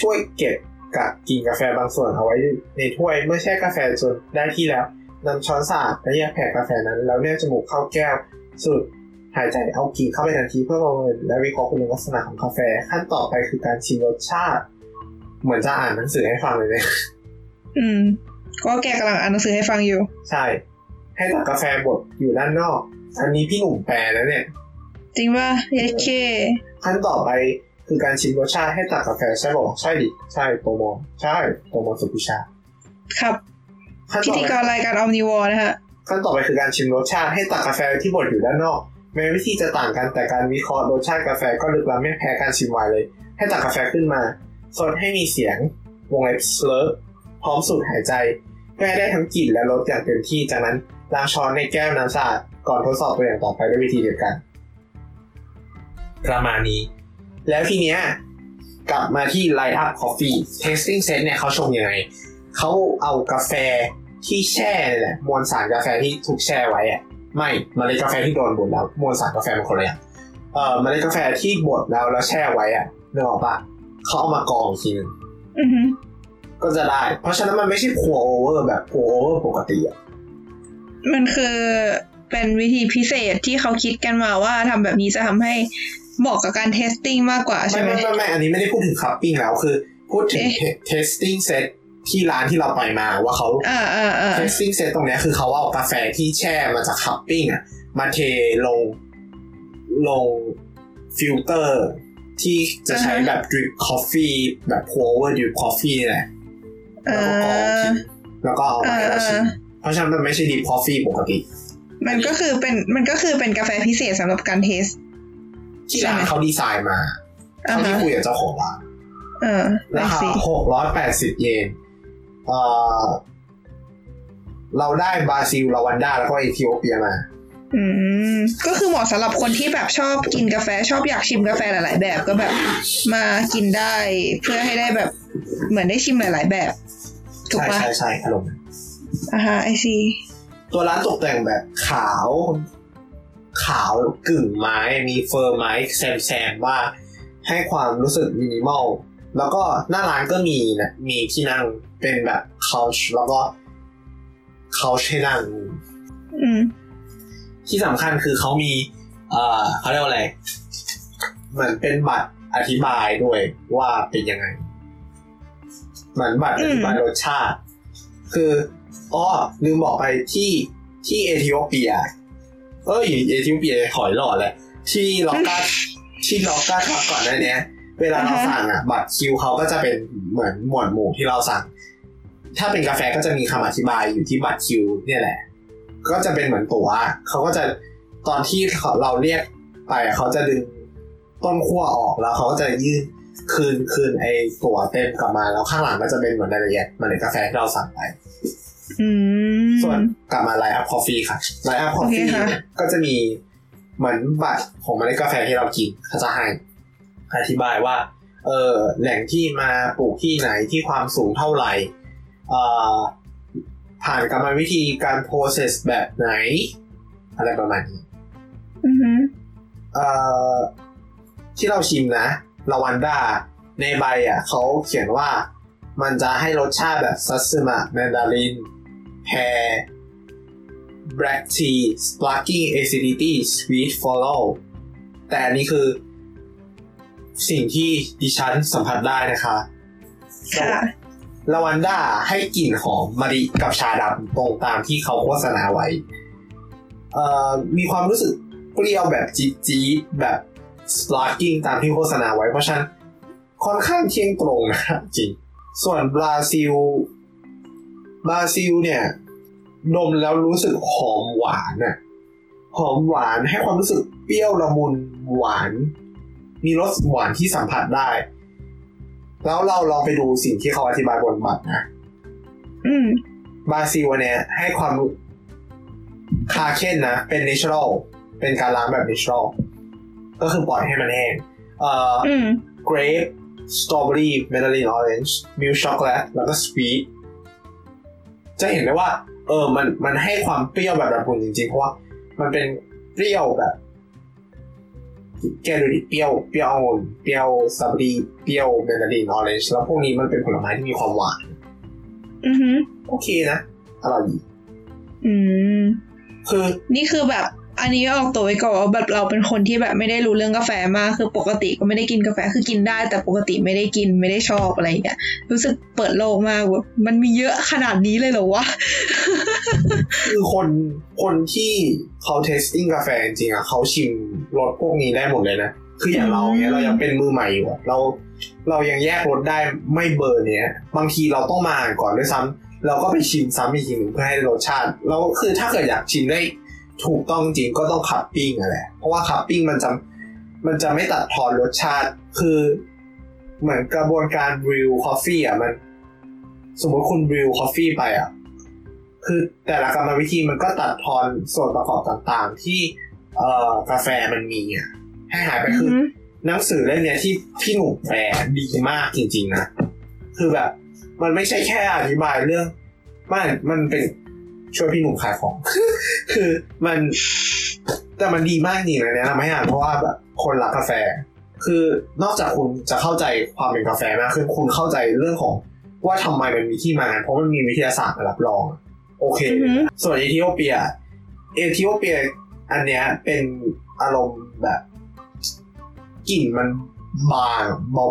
Speaker 1: ช่วยเก็บกับกิ่งกาแฟบางส่วนเอาไว้ในถ้วย เมื่อแช่กาแฟจนได้ที่แล้วนำช้อนสะอาดไปแยกแผ่กาแฟนั้น แล้วแนบจมูกเข้าแก้วสูดหายใจเอากิ่งเข้าไปทันทีเพื่อประเมินและวิเคราะห์คุณลักษณะของกาแฟ ขั้นต่อไปคือการชิมรสชาติ เหมือนจะอ่านหนังสือให้ฟังเลยเนี่ย
Speaker 2: อืม ก็แกกำลังอ่านหนังสือให้ฟังอยู่
Speaker 1: ใช่ ให้ตักกาแฟบดอยู่ด้านนอกอันนี้พี่หนุ่มแปลนะเนี่ย
Speaker 2: จริงป่ะเยเค
Speaker 1: ขั้นต่อไปคือการชิมรสชาติให้ตักกาแฟใช่บอกใช่ดิ ใช่โตโมใช่โตโมสุกุชา
Speaker 2: ครับ
Speaker 1: ขั้น
Speaker 2: พิ
Speaker 1: ต่อ
Speaker 2: ธี
Speaker 1: ไป
Speaker 2: กรรายการออมนิวอนะฮะ
Speaker 1: ขั้นต่อไปคือการชิมรสชาติให้ตักกาแฟที่บดอยู่ด้านนอก แม้วิธีจะต่างกันแต่การวิเคราะห์รสชาติกาแฟก็ลึกล้ำไม่แพ้การชิมไวน์เลย ให้ตักกาแฟขึ้นมาสดให้มีเสียงวงเล็บสเลอ พร้อมสูดหายใจเพื่อให้ได้ทั้งกลิ่นและรสอย่างเต็มที่จากนั้นล้างช้อนในแก้วน้ำสะอาดก่อนทดสอบตัวอย่างต่อไปด้วยวิธีเดียวกัน ประมาณนี้ แล้วทีเนี้ยกลับมาที่ Light Up Coffee Tasting Set เนี่ยเขาชงยังไงเขาเอากาแฟที่แช่เนี่ยแหละมวลสารกาแฟที่ถูกแช่ไว้อะไม่เมล็ดกาแฟที่โดนบดแล้วมวลสารกาแฟมันคนละอย่างเอ่อเมล็ดกาแฟที่บดแล้วแล้วแช่ไว้อะนึกออกปะเขาเอามากองอีกทีนึง ก็จะได้ เพราะฉะนั้นมันไม่ใช่ pour over แบบ pour over ปกติอะ
Speaker 2: มันคือเป็นวิธีพิเศษที่เขาคิดกันมาว่าทำแบบนี้จะทำให้เหมาะกับการ tasting มากกว่าใช่
Speaker 1: ไม่
Speaker 2: ไหม
Speaker 1: ไม่ไม่ไม่อันนี้ไม่ได้พูดถึง cupping แล้วคือ พูดถึง
Speaker 2: เอ๊ะ
Speaker 1: testing set ที่ร้านที่เราไปมาว่าเขา
Speaker 2: อ่าอ่าอ่า
Speaker 1: testing set ตรงเนี้ยคือเขาเอากาแฟที่แช่มาจาก cupping อะมาเทลงลงฟิลเตอร์ที่จะใช้แบบ drip coffee แบบ pour over drip coffee นี่แหละ
Speaker 2: เอ
Speaker 1: แล้วก็กรองทิ้งแล้วก็เอามาให้เราชิม
Speaker 2: เออ
Speaker 1: เพราะฉะนั้นมันไม่ใช่ drip coffee ปกติ
Speaker 2: มันก็คือเป็นมันก็คือเป็นกาแฟพิเศษสำหรับการ taste ที่
Speaker 1: ร้านเขาดีไซน์มา
Speaker 2: อ่า
Speaker 1: เท่าที่
Speaker 2: ฮะ
Speaker 1: คุยกับเจ้าของร้าน
Speaker 2: เออไอ
Speaker 1: ราคา
Speaker 2: ซี
Speaker 1: หกร้อยแปดสิบเยนเอ่อเราได้บราซิลลาวันดา แล้วก็เอธิโอเปียมา
Speaker 2: อืม ก็คือเหมาะสำหรับคนที่แบบชอบกินกาแฟชอบอยากชิมกาแฟหลาย ๆ แบบก็แบบมากินได้เพื่อให้ได้แบบเหมือนได้ชิมหลาย ๆ แบบ ถูก
Speaker 1: ใช่
Speaker 2: ปะ
Speaker 1: ใช่ใช่ขนม
Speaker 2: อ่าฮะไอซี
Speaker 1: ตัวร้านตกแต่งแบบขาว ขาวกึ่งไม้มีเฟอร์ไม้แซมแซมว่าให้ความรู้สึกมินิมอลแล้วก็หน้าร้านก็มีนะมีที่นั่งเป็นแบบคา c h แล้วก็คา c h ให้นั่ง
Speaker 2: อืม
Speaker 1: ที่สำคัญคือเขามี เอ่อเขาเรียกว่าอะไรเหมือนเป็นบัตรอธิบายด้วยว่าเป็นยังไง เหมือนบัตรอธิบายรสชาติ คืออ๋อลืมบอกไปที่ที่เอธิโอเปีย เอ้ยเอธิโอเปียหอยหล่อแหละที่ล็อกกาที่ล็อกกาทักก่อนหน้าเนี้ยเวลาเราสั่งอะ บัตรคิวเขาก็จะเป็นเหมือนหมวดหมู่ที่เราสั่ง ถ้าเป็นกาแฟก็จะมีคำอธิบายอยู่ที่บัตรคิว เนี่ยแหละ ก็จะเป็นเหมือนตัว๋วเขาก็จะตอนที่เราเรียกไปอะเขาจะดึงต้นขั้วออกแล้วเขาก็จะยื่น คืนคืนไอ้ตั๋วเต็มกลับมาแล้วข้างหลังก็จะเป็นเหมือนรายละเอียดเมล็ดกาแฟที่เราสั่งไป
Speaker 2: อืม
Speaker 1: ส่วนกลับมา Light Up Coffee ค่ะ Light Up Coffee
Speaker 2: โอเคค่ะ
Speaker 1: ก็จะมีเหมือนบัตรของเมล็ดกาแฟที่เรากินเขาจะให้อธิบายว่า เออแหล่งที่มาปลูกที่ไหนที่ความสูงเท่าไหร่เอ่อผ่านกรรมวิธีการ process แบบไหน อะไรประมาณนี้
Speaker 2: อือฮึ
Speaker 1: เอ่อที่เราชิมนะ ลาวันด้าในใบอะเขาเขียนว่ามันจะให้รสชาติแบบซัสซึมะแมนดารินแพร black tea sparkling acidity sweet follow แต่อันนี้คือ สิ่งที่ดิฉันสัมผัสได้นะคะ
Speaker 2: ค่ะ
Speaker 1: ลาวันด้าให้กลิ่นหอมมะลิกับชาดำตรงตามที่เขาโฆษณาไว้เอ่อมีความรู้สึกเปรี้ยวแบบจี๊ดจี๊ดแบบ sparkling ตามที่โฆษณาไว้เพราะฉะนั้นค่อนข้างเที่ยงตรงนะจริง ส่วนบราซิล บราซิลเนี่ย ดมแล้วรู้สึกหอมหวานน่ะหอมหวานให้ความรู้สึกเปรี้ยวละมุนหวาน มีรสหวานที่สัมผัสได้ แล้วเราลองไปดูสิ่งที่เขาอธิบายบนบัตรนะ
Speaker 2: อืม
Speaker 1: บราซิลเนี่ยให้ความคาเคนนะ เป็น natural เป็นการล้างแบบ natural ก็คือปล่อยให้มันแห้งเอ่อ
Speaker 2: อืม
Speaker 1: grape strawberry mandarin orange milk chocolate แล้วก็ sweet จะเห็นได้ว่า เออมันมันให้ความเปรี้ยวแบบระมุนจริงๆ เพราะว่ามันเป็นเปรี้ยวแบบแกดูดิเปรี้ยวเปรี้ยวองุ่นเปรี้ยวสตรอเบอรี่เปรี้ยวแมนดารินออเรนจ์แล้วพวกนี้มันเป็นผลไม้ที่มีความหวาน
Speaker 2: อือฮึ
Speaker 1: โอเคนะอร่อยดี
Speaker 2: อืม
Speaker 1: คือ
Speaker 2: นี่คือแบบ อันนี้ออกตัวไว้ก่อนว่าแบบเราเป็นคนที่แบบไม่ได้รู้เรื่องกาแฟมากคือปกติก็ไม่ได้กินกาแฟคือกินได้ แต่ปกติไม่ได้กินไม่ได้ชอบอะไรอย่างเงี้ยรู้สึกเปิดโลกมากแบบมันมีเยอะขนาดนี้เลยเหรอวะ
Speaker 1: คือคนคนที่เขา tasting กาแฟจริงๆอะเขาชิมรสพวกนี้ได้หมดเลยนะคืออย่างเราเนี่ย
Speaker 2: อืม
Speaker 1: เรายังเป็นมือใหม่อยู่อะเรา เรายังแยกรสได้ไม่เบอร์เนี้ย บางทีเราต้องมาอ่านก่อนด้วยซ้ำเราก็ไปชิมซ้ำอีกทีหนึ่งเพื่อให้ได้รสชาติแล้วคือถ้าเกิดอยากชิมได้ ถูกต้องจริงก็ต้อง cupping อะแหละ เพราะว่า cupping มันจะมันจะไม่ตัดทอนรสชาติ คือเหมือนกระบวนการ brew coffee อะมัน สมมติคุณ brew coffee ไปอะ คือแต่ละกรรมวิธีมันก็ตัดทอนส่วนประกอบต่างๆ ที่เอ่อกาแฟมันมีอะให้หายไปคืออหนังสือเล่มเนี้ยที่พี่หนุ่มแปลดีมากจริง ๆนะคือแบบ มันไม่ใช่แค่อธิบายเรื่องมันมันเป็น ช่วยพี่หนุ่มขายของ คือมัน แต่มันดีมากจริงนะแนะนำให้อ่านเพราะว่าแบบคนรักกาแฟ คือนอกจากคุณจะเข้าใจความเป็นกาแฟมากขึ้นคุณเข้าใจเรื่องของว่าทำไมมันมีที่มา เพราะมันมีวิทยาศาสตร์มารับรอง โอเค
Speaker 2: อือฮึ
Speaker 1: ส่วนเอธิโอเปีย เอธิโอเปีย อันเนี้ยเป็นอารมณ์แบบกลิ่นมันบาง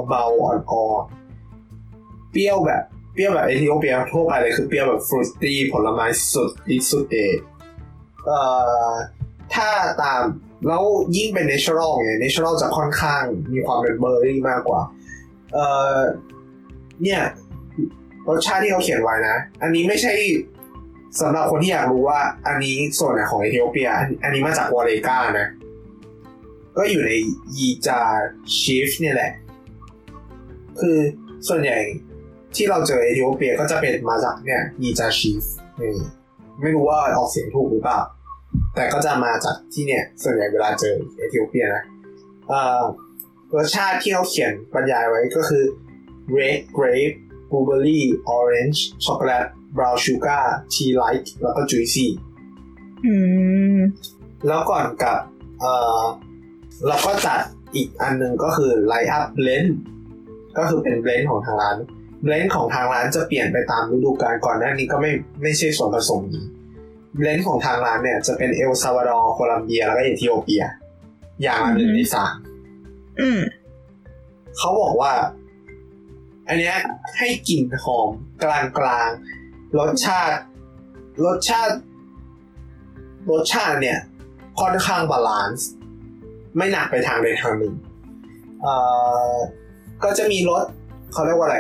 Speaker 1: เบาๆอ่อนๆเปรี้ยวแบบ เปรี้ยวแบบเอธิโอเปียทั่วไปเลยคือเปรี้ยวแบบฟรุตตี้ผลไม้สุดที่สุดเอเอ่อถ้าตามแล้วยิ่งเป็น natural ไง natural จะค่อนข้างมีความเป็นเบอร์รี่มากกว่า เอ่อเนี่ยรสชาติที่เขาเขียนไว้นะ อันนี้ไม่ใช่สำหรับคนที่อยากรู้ว่า อันนี้ส่วนไหนของเอธิโอเปีย อันอันนี้มาจากวอเลกานะ ก็อยู่ในยีจาชีฟเนี่ยแหละ คือส่วนใหญ่ ที่เราเจอเอธิโอเปียก็จะเป็นมาจากเนี่ยยีจาชีฟนี่ไม่รู้ว่าออกเสียงถูกหรือเปล่า แต่ก็จะมาจากที่เนี่ย ส่วนใหญ่เวลาเจอเอธิโอเปียนะเอ่อรสชาติที่เขาเขียนบรรยายไว้ก็คือ red grape blueberry orange chocolate brown sugar tea-like แล้วก็ juicy
Speaker 2: อืม
Speaker 1: แล้วก่อนกับเอ่อเราก็จัดอีกอันหนึงก็คือ Light Up Blend ก็คือเป็น blend ของทางร้าน blend ของทางร้านจะเปลี่ยนไปตามฤดูกาลก่อนหน้านี้ก็ไม่ไม่ใช่ส่วนผสมนี้ blend ของทางร้านเนี่ยจะเป็นเอลซาวาดอร์โคลัมเบีย แล้วก็เอธิโอเปีย อย่างละหนึ่งในสาม
Speaker 2: อืม
Speaker 1: เขาบอกว่า อันเนี้ยให้กลิ่นหอมกลางกลางๆรสชาติ รสชาติ รสชาติเนี่ย ค่อนข้าง balance ไม่หนักไปทางใดทางหนึ่ง เอ่อ ก็จะมีรสเขาเรียกว่าอะไร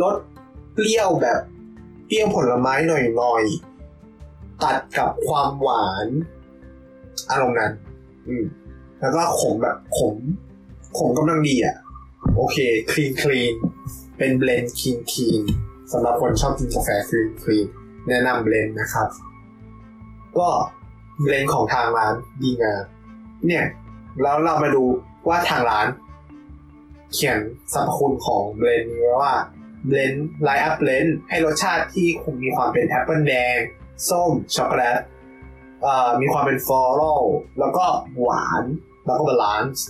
Speaker 1: รสเปรี้ยวแบบเปรี้ยวผลไม้หน่อยๆ ตัดกับความหวานอารมณ์นั้น อืม แล้วก็ขมแบบขมขมกำลังดีอะ โอเค clean clean เป็น blend clean clean สำหรับคนชอบกินกาแฟ clean clean แนะนำ blend นะครับ ก็ blend ของทางร้านดีงามเนี่ยแล้วเรามาดูว่าทางร้าน เขียนสรรพคุณของ blend นี้ไว้ว่า blend Light Up Blend ให้รสชาติที่คงมีความเป็นแอปเปิลแดง ส้ม ช็อกโกแลตเอ่อมีความเป็น floral แล้วก็หวาน แล้วก็ balance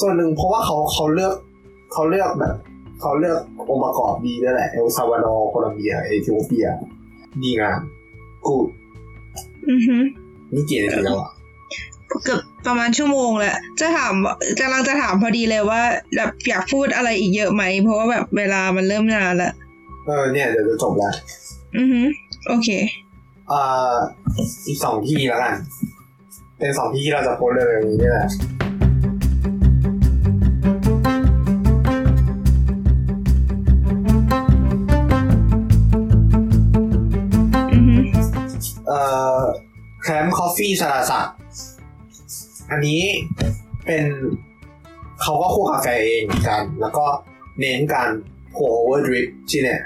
Speaker 1: ส่วนหนึ่งเพราะว่าเขาเขาเลือกเขาเลือกแบบเขาเลือกองค์ประกอบดีด้วยแหละเอลซาวาดอร์โคลัมเบีย เอธิโอเปียดีงามกูด
Speaker 2: อือฮึ
Speaker 1: นี่กี่นาทีแล้วอะ
Speaker 2: เกือบ ประมาณชั่วโมงแหละจะถามกำลังจะถามพอดีเลยว่าแบบอยากพูดอะไรอีกเยอะไหม เพราะว่าแบบเวลามันเริ่มนานละ
Speaker 1: เออเนี่ยเดี๋ยวจะจบแล้ว
Speaker 2: อือฮึโอเค
Speaker 1: เอ่ออีกสองที่แล้วกันเป็นสองที่ที่เราจะโพสต์เร็วๆนี้นี่แหละ
Speaker 2: อือฮึ
Speaker 1: เอ่อแคมป์คอฟฟี่สารสัก อันนี้เป็นเขาก็คั่วกาแฟเองเหมือนกัน แล้วก็เน้นการโ u เวอร์ดริปที่เนี่ย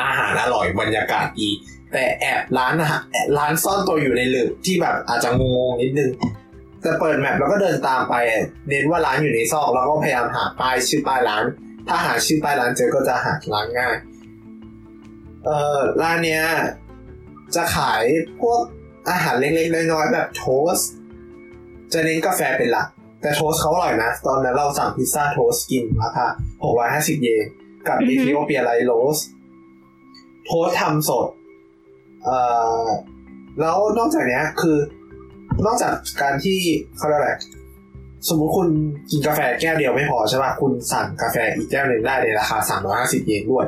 Speaker 1: อาหารอร่อยบรรยากาศดี แต่แอบร้านอาหารแอบร้านซ่อนตัวอยู่ในหลืบที่แบบอาจจะงงนิดนึงแต่เปิดแมปแล้วก็เดินตามไป เน้นว่าร้านอยู่ในซอก แล้วก็พยายามหาป้ายชื่อป้ายร้าน ถ้าหาชื่อป้ายร้านเจอก็จะหาร้านง่าย เอ่อร้านเนี้ยจะขายพวกอาหารเล็กๆน้อยๆแบบ toast จะเน้นกาแฟเป็นหลัก แต่ toast เขาอร่อยนะ ตอนนั้นเราสั่งพิซซ่า toast กินราคา650 เยนกับเอธิโอเปีย light roast toast ทำสดเอ่อแล้วนอกจากเนี้ยคือนอกจากการที่เขาเรียกอะไรสมมุติคุณกินกาแฟแก้วเดียวไม่พอใช่ป่ะ คุณสั่งกาแฟอีกแก้วหนึ่งได้ในราคา350เยนด้วย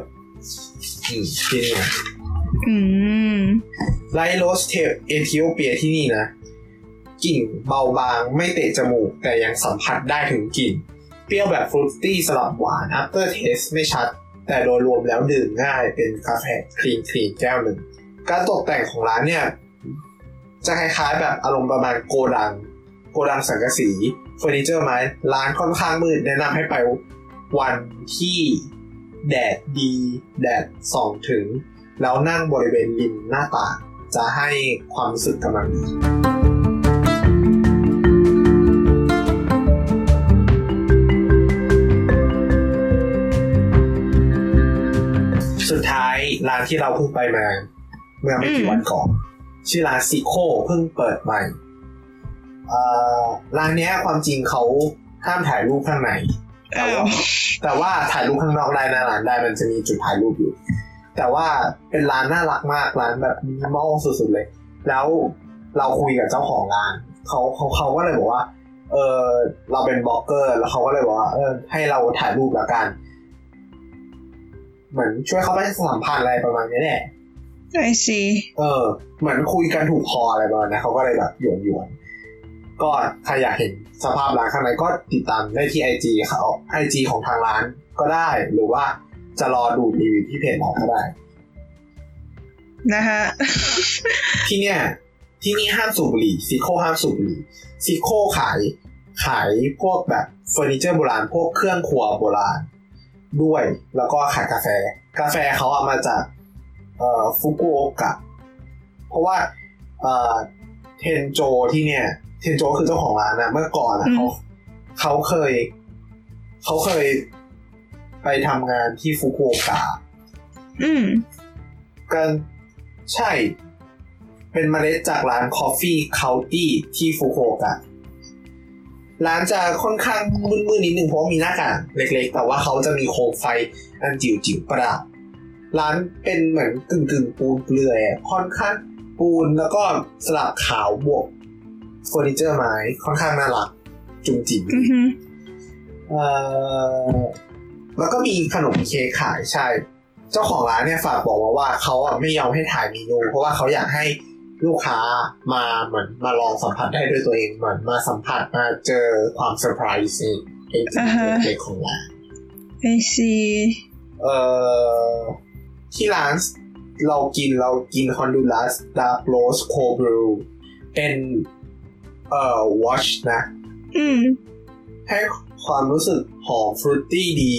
Speaker 1: อืมที่นี่นะ
Speaker 2: อืม
Speaker 1: light roast เทเอธิโอเปียที่นี่นะ กลิ่นเบาบาง ไม่เตะจมูก แต่ยังสัมผัสได้ถึงกลิ่น เปรี้ยวแบบ fruity สลับหวาน after taste ไม่ชัด แต่โดยรวมแล้วดื่มง่ายเป็นกาแฟ clean clean แก้วหนึ่ง การตกแต่งของร้านเนี่ย จะคล้ายๆแบบอารมณ์ประมาณโกดัง โกดังสังกะสีเฟอร์นิเจอร์ไม้ร้านค่อนข้างมืดแนะนำให้ไปวันที่แดดดีแดดส่องถึง แล้วนั่งบริเวณริมหน้าต่างจะให้ความรู้สึกกำลังดี ร้านที่เราเพิ่งไปมา เมื่อไม่กี่วันก่อนชื่อร้านซิโคเพิ่งเปิดใหม่เอ่อร้านเนี้ยความจริงเขาห้ามถ่ายรูปข้างในแต่ว่าแต่ว่าถ่ายรูปข้างนอกได้นะร้านได้มันจะมีจุดถ่ายรูปอยู่ แต่ว่าเป็นร้านน่ารักมากร้านแบบมินิมอลสุดๆเลย แล้วเราคุยกับเจ้าของร้านเขาเขาเขาก็เลยบอกว่า เออเราเป็นบล็อกเกอร์ แล้วเขาก็เลยบอกว่าเออให้เราถ่ายรูปแล้วกัน เหมือนช่วยเขาไปสัมพันธ์อะไรประมาณนี้แหละ
Speaker 2: ไอซี
Speaker 1: เออ เหมือนคุยกันถูกคออะไรประมาณนั้นเขาก็เลยแบบหยวนหยวนๆก็ใครอยากเห็นสภาพร้านข้างในก็ติดตามได้ที่ไอจีเขาไอจีของทางร้านก็ได้ หรือว่าจะรอดูรีวิวที่เพจเราก็ได้
Speaker 2: นะฮะ
Speaker 1: ที่เนี่ย ที่นี่ห้ามสูบบุหรี่ซิโคห้ามสูบบุหรี่ซิโคขายขายพวกแบบเฟอร์นิเจอร์โบราณ พวกเครื่องครัวโบราณ ด้วยแล้วก็ขายกาแฟ กาแฟเขาอะมาจากเอ่อฟุกุโอกะ เพราะว่าเอ่อเทนโจที่เนี่ย เทนโจคือเจ้าของร้านอะเมื่อก่อนอะ
Speaker 2: อืม
Speaker 1: เขาเขาเคย เขาเคยไปทำงานที่ฟุกุโอกะ
Speaker 2: อืม
Speaker 1: กันใช่ เป็นเมล็ดจากร้าน Coffee County ที่ฟุกุโอกะ ร้านจะค่อนข้างมืดๆนิดนึงเพราะว่ามีหน้าต่างเล็กๆ แต่ว่าเขาจะมีโคมไฟอันจิ๋วๆประดับร้านเป็นเหมือนกึ่งกึ่งๆปูนเปลือยอะค่อนข้างปูนแล้วก็สลับขาวบวกเฟอร์นิเจอร์ไม้ค่อนข้างน่ารักจุงจิ๋ม
Speaker 2: อือฮึ
Speaker 1: เอ่อแล้วก็มีขนมเค้กขายใช่ เจ้าของร้านเนี่ยฝากบอกมาว่าเขาอะไม่ยอมให้ถ่ายเมนูเพราะว่าเขาอยากให้ ลูกค้ามาเหมือนมาลองสัมผัสได้ด้วยตัวเองเหมือนมาสัมผัสมาเจอความเซอร์ไพรส์ในไอ้ที่เล็กๆของร้าน
Speaker 2: ไอซี
Speaker 1: เอ่อที่ร้านเรากินเรากินฮอนดูรัส dark roast cold brew เป็นเอ่อ washed นะ
Speaker 2: อืม
Speaker 1: ให้ความรู้สึกหอม fruity ดี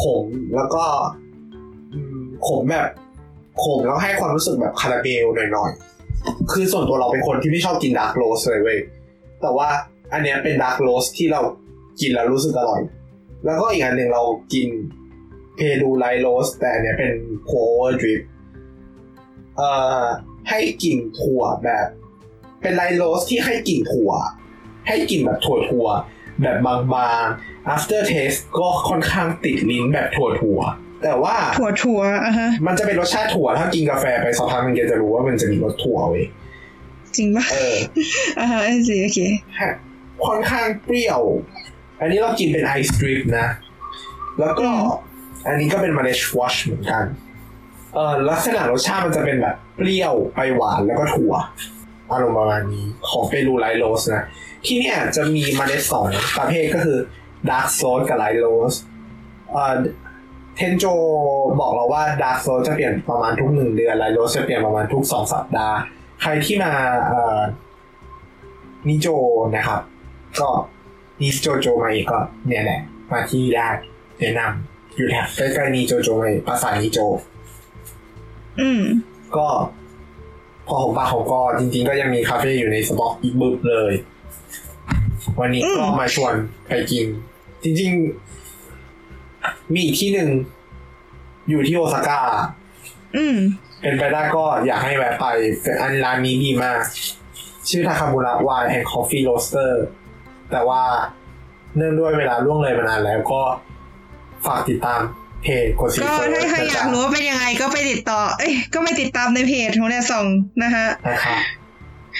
Speaker 1: ขมแล้วก็อืมขมแบบขมแล้วให้ความรู้สึกแบบคาราเมลหน่อยๆ คือส่วนตัวเราเป็นคนที่ไม่ชอบกิน dark roast เลยเว้ยแต่ว่าอันเนี้ยเป็น dark roast ที่เรากินแล้วรู้สึกอร่อย แล้วก็อีกอันหนึ่งเรากินเปรู light roast แต่อันเนี้ยเป็น pour over drip เอ่อให้กลิ่นถั่วแบบ เป็น light roast ที่ให้กลิ่นถั่ว ให้กลิ่นแบบถั่วถั่วแบบบางๆ after taste ก็ค่อนข้างติดลิ้นแบบถั่วถั่ว แต่ว่า
Speaker 2: ถั่วถั่วอะฮะ
Speaker 1: มันจะเป็นรสชาติถั่วถ้ากินกาแฟไปสักพักมันจะรู้ว่ามันจะมีรสถั่วเว้ย
Speaker 2: จริงปะ
Speaker 1: เออ
Speaker 2: อ่าฮะไอซีโอเค
Speaker 1: ค่อนข้างเปรี้ยว อันนี้เรากินเป็นไอสตริปนะ แล้วก็
Speaker 2: อืม
Speaker 1: อันนี้ก็เป็นมาเลชวอชเหมือนกันเออลักษณะรสชาติมันจะเป็นแบบ เปรี้ยวไปหวานแล้วก็ถั่วอารมณ์ประมาณนี้ของเปรู light roast นะ ที่เนี่ยจะมีเมล็ดสองประเภทก็คือ dark roast กับ light roast เอ่อ 店長 บอกเราว่า dark roast จะเปลี่ยนประมาณทุกหนึ่งเดือน light roast จะเปลี่ยนประมาณทุกสองสัปดาห์ ใครที่มาเอ่อนิโจนะครับ ก็นิโจโจมาอีกก็เนี่ยแหละ มาที่ได้แนะนำอยู่แถบใกล้ๆนิโจโจมาอีกภาษานิโจ
Speaker 2: อืม
Speaker 1: ก็ พอของปากของกอจริง ๆ ก็ยังมีคาเฟ่อยู่ในสต็อกอีกบึบเลย วันนี้ก็
Speaker 2: อืม
Speaker 1: มาชวนไปกิน จริง ๆ มีอีกที่หนึ่งอยู่ที่โอซาก้า
Speaker 2: อืม
Speaker 1: เป็นไปได้ก็อยากให้แวะไปเป็นอันร้านนี้ดีมาก ชื่อ Takamura Wine and Coffee Roasters แต่ว่าเนื่องด้วยเวลาล่วงเลยมานานแล้วก็ฝากติดตามเพจโกซิ
Speaker 2: ก็
Speaker 1: เฟอร์
Speaker 2: ถ้าใครอยากรู้ว่าเป็นยังไงก็ไปติดต่อ เอ้ยก็ไปติดตามในเพจของแนสองนะฮะ
Speaker 1: นะครับ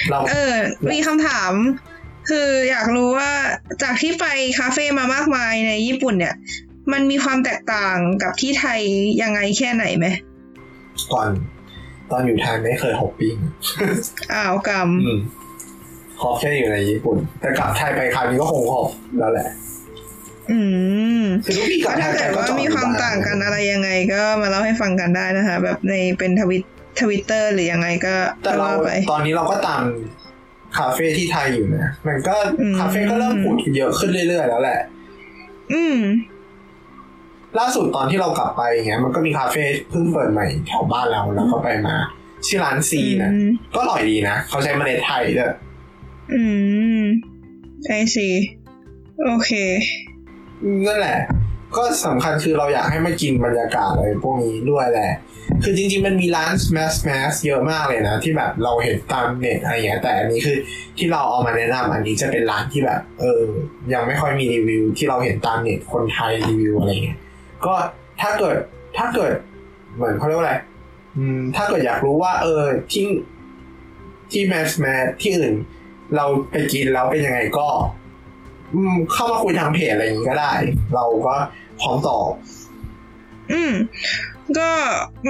Speaker 1: เรา
Speaker 2: เออ มีคำถาม คืออยากรู้ว่าจากที่ไปคาเฟ่มามากมายในญี่ปุ่นเนี่ย มันมีความแตกต่างกับที่ไทยยังไงแค่ไหนไหม
Speaker 1: ตอนตอนอยู่ไทยไม่เคย hopping อ้า
Speaker 2: วกรรม
Speaker 1: อืม hop แค่อยู่ในญี่ปุ่น แต่กลับไทยไปคราวนี้ก็คง hopแล้วแหละ
Speaker 2: อืม
Speaker 1: คือทุกปีกลั
Speaker 2: ก็
Speaker 1: บไท
Speaker 2: ถ้าย
Speaker 1: ไป
Speaker 2: เกิด
Speaker 1: ก็
Speaker 2: ว่า
Speaker 1: จอด
Speaker 2: มี
Speaker 1: อยู่
Speaker 2: ความ
Speaker 1: บ้น
Speaker 2: ต่างกันอะไรยังไง ก็มาเล่าให้ฟังกันได้นะคะ แบบในเป็นทวิตทวิตเตอร์หรือยังไงก็
Speaker 1: แต่
Speaker 2: ก็
Speaker 1: เรา
Speaker 2: เล่าไป
Speaker 1: ตอนนี้เราก็ตามคาเฟ่ที่ไทยอยู่นะมันก็
Speaker 2: อืม
Speaker 1: คาเฟ่ก็เริ่มผุดเยอะขึ้นเรื่อยๆแล้วแหละ
Speaker 2: อืม
Speaker 1: ล่าสุดตอนที่เรากลับไปอย่างเงี้ยมันก็มีคาเฟ่เพิ่งเปิดใหม่แถวบ้านเราแล้วก็ไปมา ชื่อร้านซีนะ
Speaker 2: อืม
Speaker 1: ก็อร่อยดีนะ เขาใช้เมล็ดไทยด้วย
Speaker 2: อืมไอซีโอเค
Speaker 1: นั่นแหละ ก็สำคัญคือเราอยากให้มากินบรรยากาศอะไรพวกนี้ด้วยแหละ คือจริงๆมันมีร้าน smash smash เยอะมากเลยนะ ที่แบบเราเห็นตามเน็ตอะไรอย่างเงี้ยแต่อันนี้คือที่เราเอามาแนะนำอันนี้จะเป็นร้านที่แบบ เออ ยังไม่ค่อยมีรีวิว ที่เราเห็นตามเน็ตคนไทยรีวิวอะไรเงี้ย ก็ถ้าเกิดถ้าเกิดเหมือนเขาเรียกว่าอะไรอืมถ้าเกิดอยากรู้ว่า เออที่ที่แมสแมสที่อื่น เราไปกินแล้วเป็นยังไงก็อืมเข้ามาคุยทางเพจอะไรอย่างนี้ก็ได้ เราก็พร้อมตอบ
Speaker 2: อืม ก็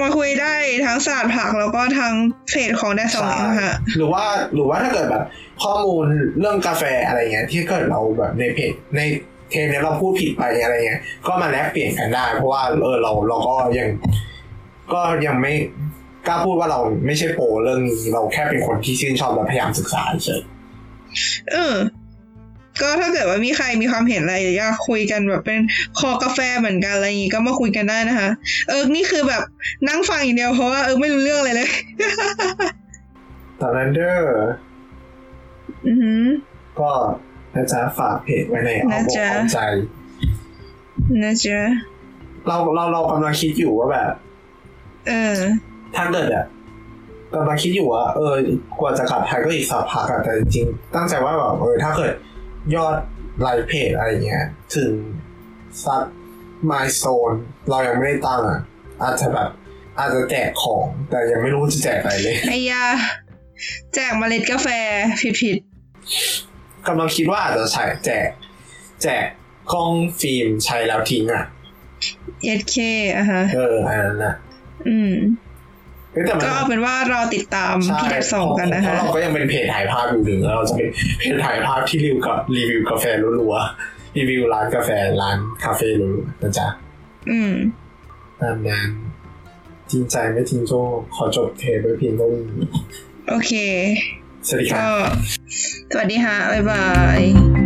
Speaker 2: มาคุยได้ทั้งศาสตร์ผักแล้วก็ทางเพจของแดซองนะคะ
Speaker 1: หรือว่าหรือว่าถ้าเกิดแบบ ข้อมูลเรื่องกาแฟอะไรเงี้ย ที่เกิดเราแบบในเพจใน เทปเนี้ยเราพูดผิดไปอะไรเงี้ย ก็มาแลกเปลี่ยนกันได้ เพราะว่าเออเราเราก็ยังก็ยังไม่กล้าพูดว่าเราไม่ใช่โปรเรื่องนี้เราแค่เป็นคนที่ชื่นชอบและพยายามศึกษาเฉย
Speaker 2: เออ ก็ถ้าเกิดว่ามีใครมีความเห็นอะไรอยากคุยกันแบบเป็นคอกาแฟเหมือนกันอะไรอย่างงี้ก็มาคุยกันได้นะคะ เออนี่คือแบบนั่งฟังอย่างเดียวเพราะว่าเออไม่รู้เรื่องอะไรเลย
Speaker 1: ตอนนั้นเด้อ
Speaker 2: อือหือ
Speaker 1: ก็ นะจ๊ะฝากเพจไว้ในเอา
Speaker 2: นะ
Speaker 1: อก
Speaker 2: จ๊ะ
Speaker 1: เอาใจ
Speaker 2: นะจ๊ะ
Speaker 1: เราเราเรากำลังคิดอยู่ว่าแบบ
Speaker 2: เออ
Speaker 1: ถ้าเกิดอะกำลังคิดอยู่ว่าเออกว่าจะกลับไทยก็อีกสักพักอะแต่จริงๆตั้งใจว่าแบบเออถ้าเกิดยอดไลค์เพจอะไรเงี้ย ถึงสักมายโซนเรายังไม่ได้ตั้งอะอาจจะแบบ อาจจะแจกของ แต่ยังไม่รู้จะแจกอะไรเลย
Speaker 2: ไอ้ยา แจกเมล็ดกาแฟผิดผิด
Speaker 1: กำลังคิดว่าอาจจะใช้แจก แจกกล้องฟิล์มใช้แล้วทิ้งอะ
Speaker 2: เอเคอะฮะ
Speaker 1: เอออันนั้นอะ
Speaker 2: อืม
Speaker 1: เฮ้ยแต่มัน
Speaker 2: ก็เอาเป็นว่าเราติดตาม
Speaker 1: ใช่
Speaker 2: พี่แดดสองกันนะ
Speaker 1: เพ
Speaker 2: คะ
Speaker 1: ราะเราก็ยังเป็นเพจถ่ายภาพอยู่ถึงแล้วเราจะเป็นเพจถ่ายภาพที่รีวิวกับรีวิวกาแฟรัวๆรีวิวร้านกาแฟร้านคาเฟ่รัวๆนะจ๊ะ
Speaker 2: อืม
Speaker 1: ตามนั้นจริงใจไม่ทิ้งโชคขอจบเทปไว้เพียงเท่านี้
Speaker 2: โอเค
Speaker 1: สวัสดีครับ
Speaker 2: สวัสดีค่ะบ๊ายบาย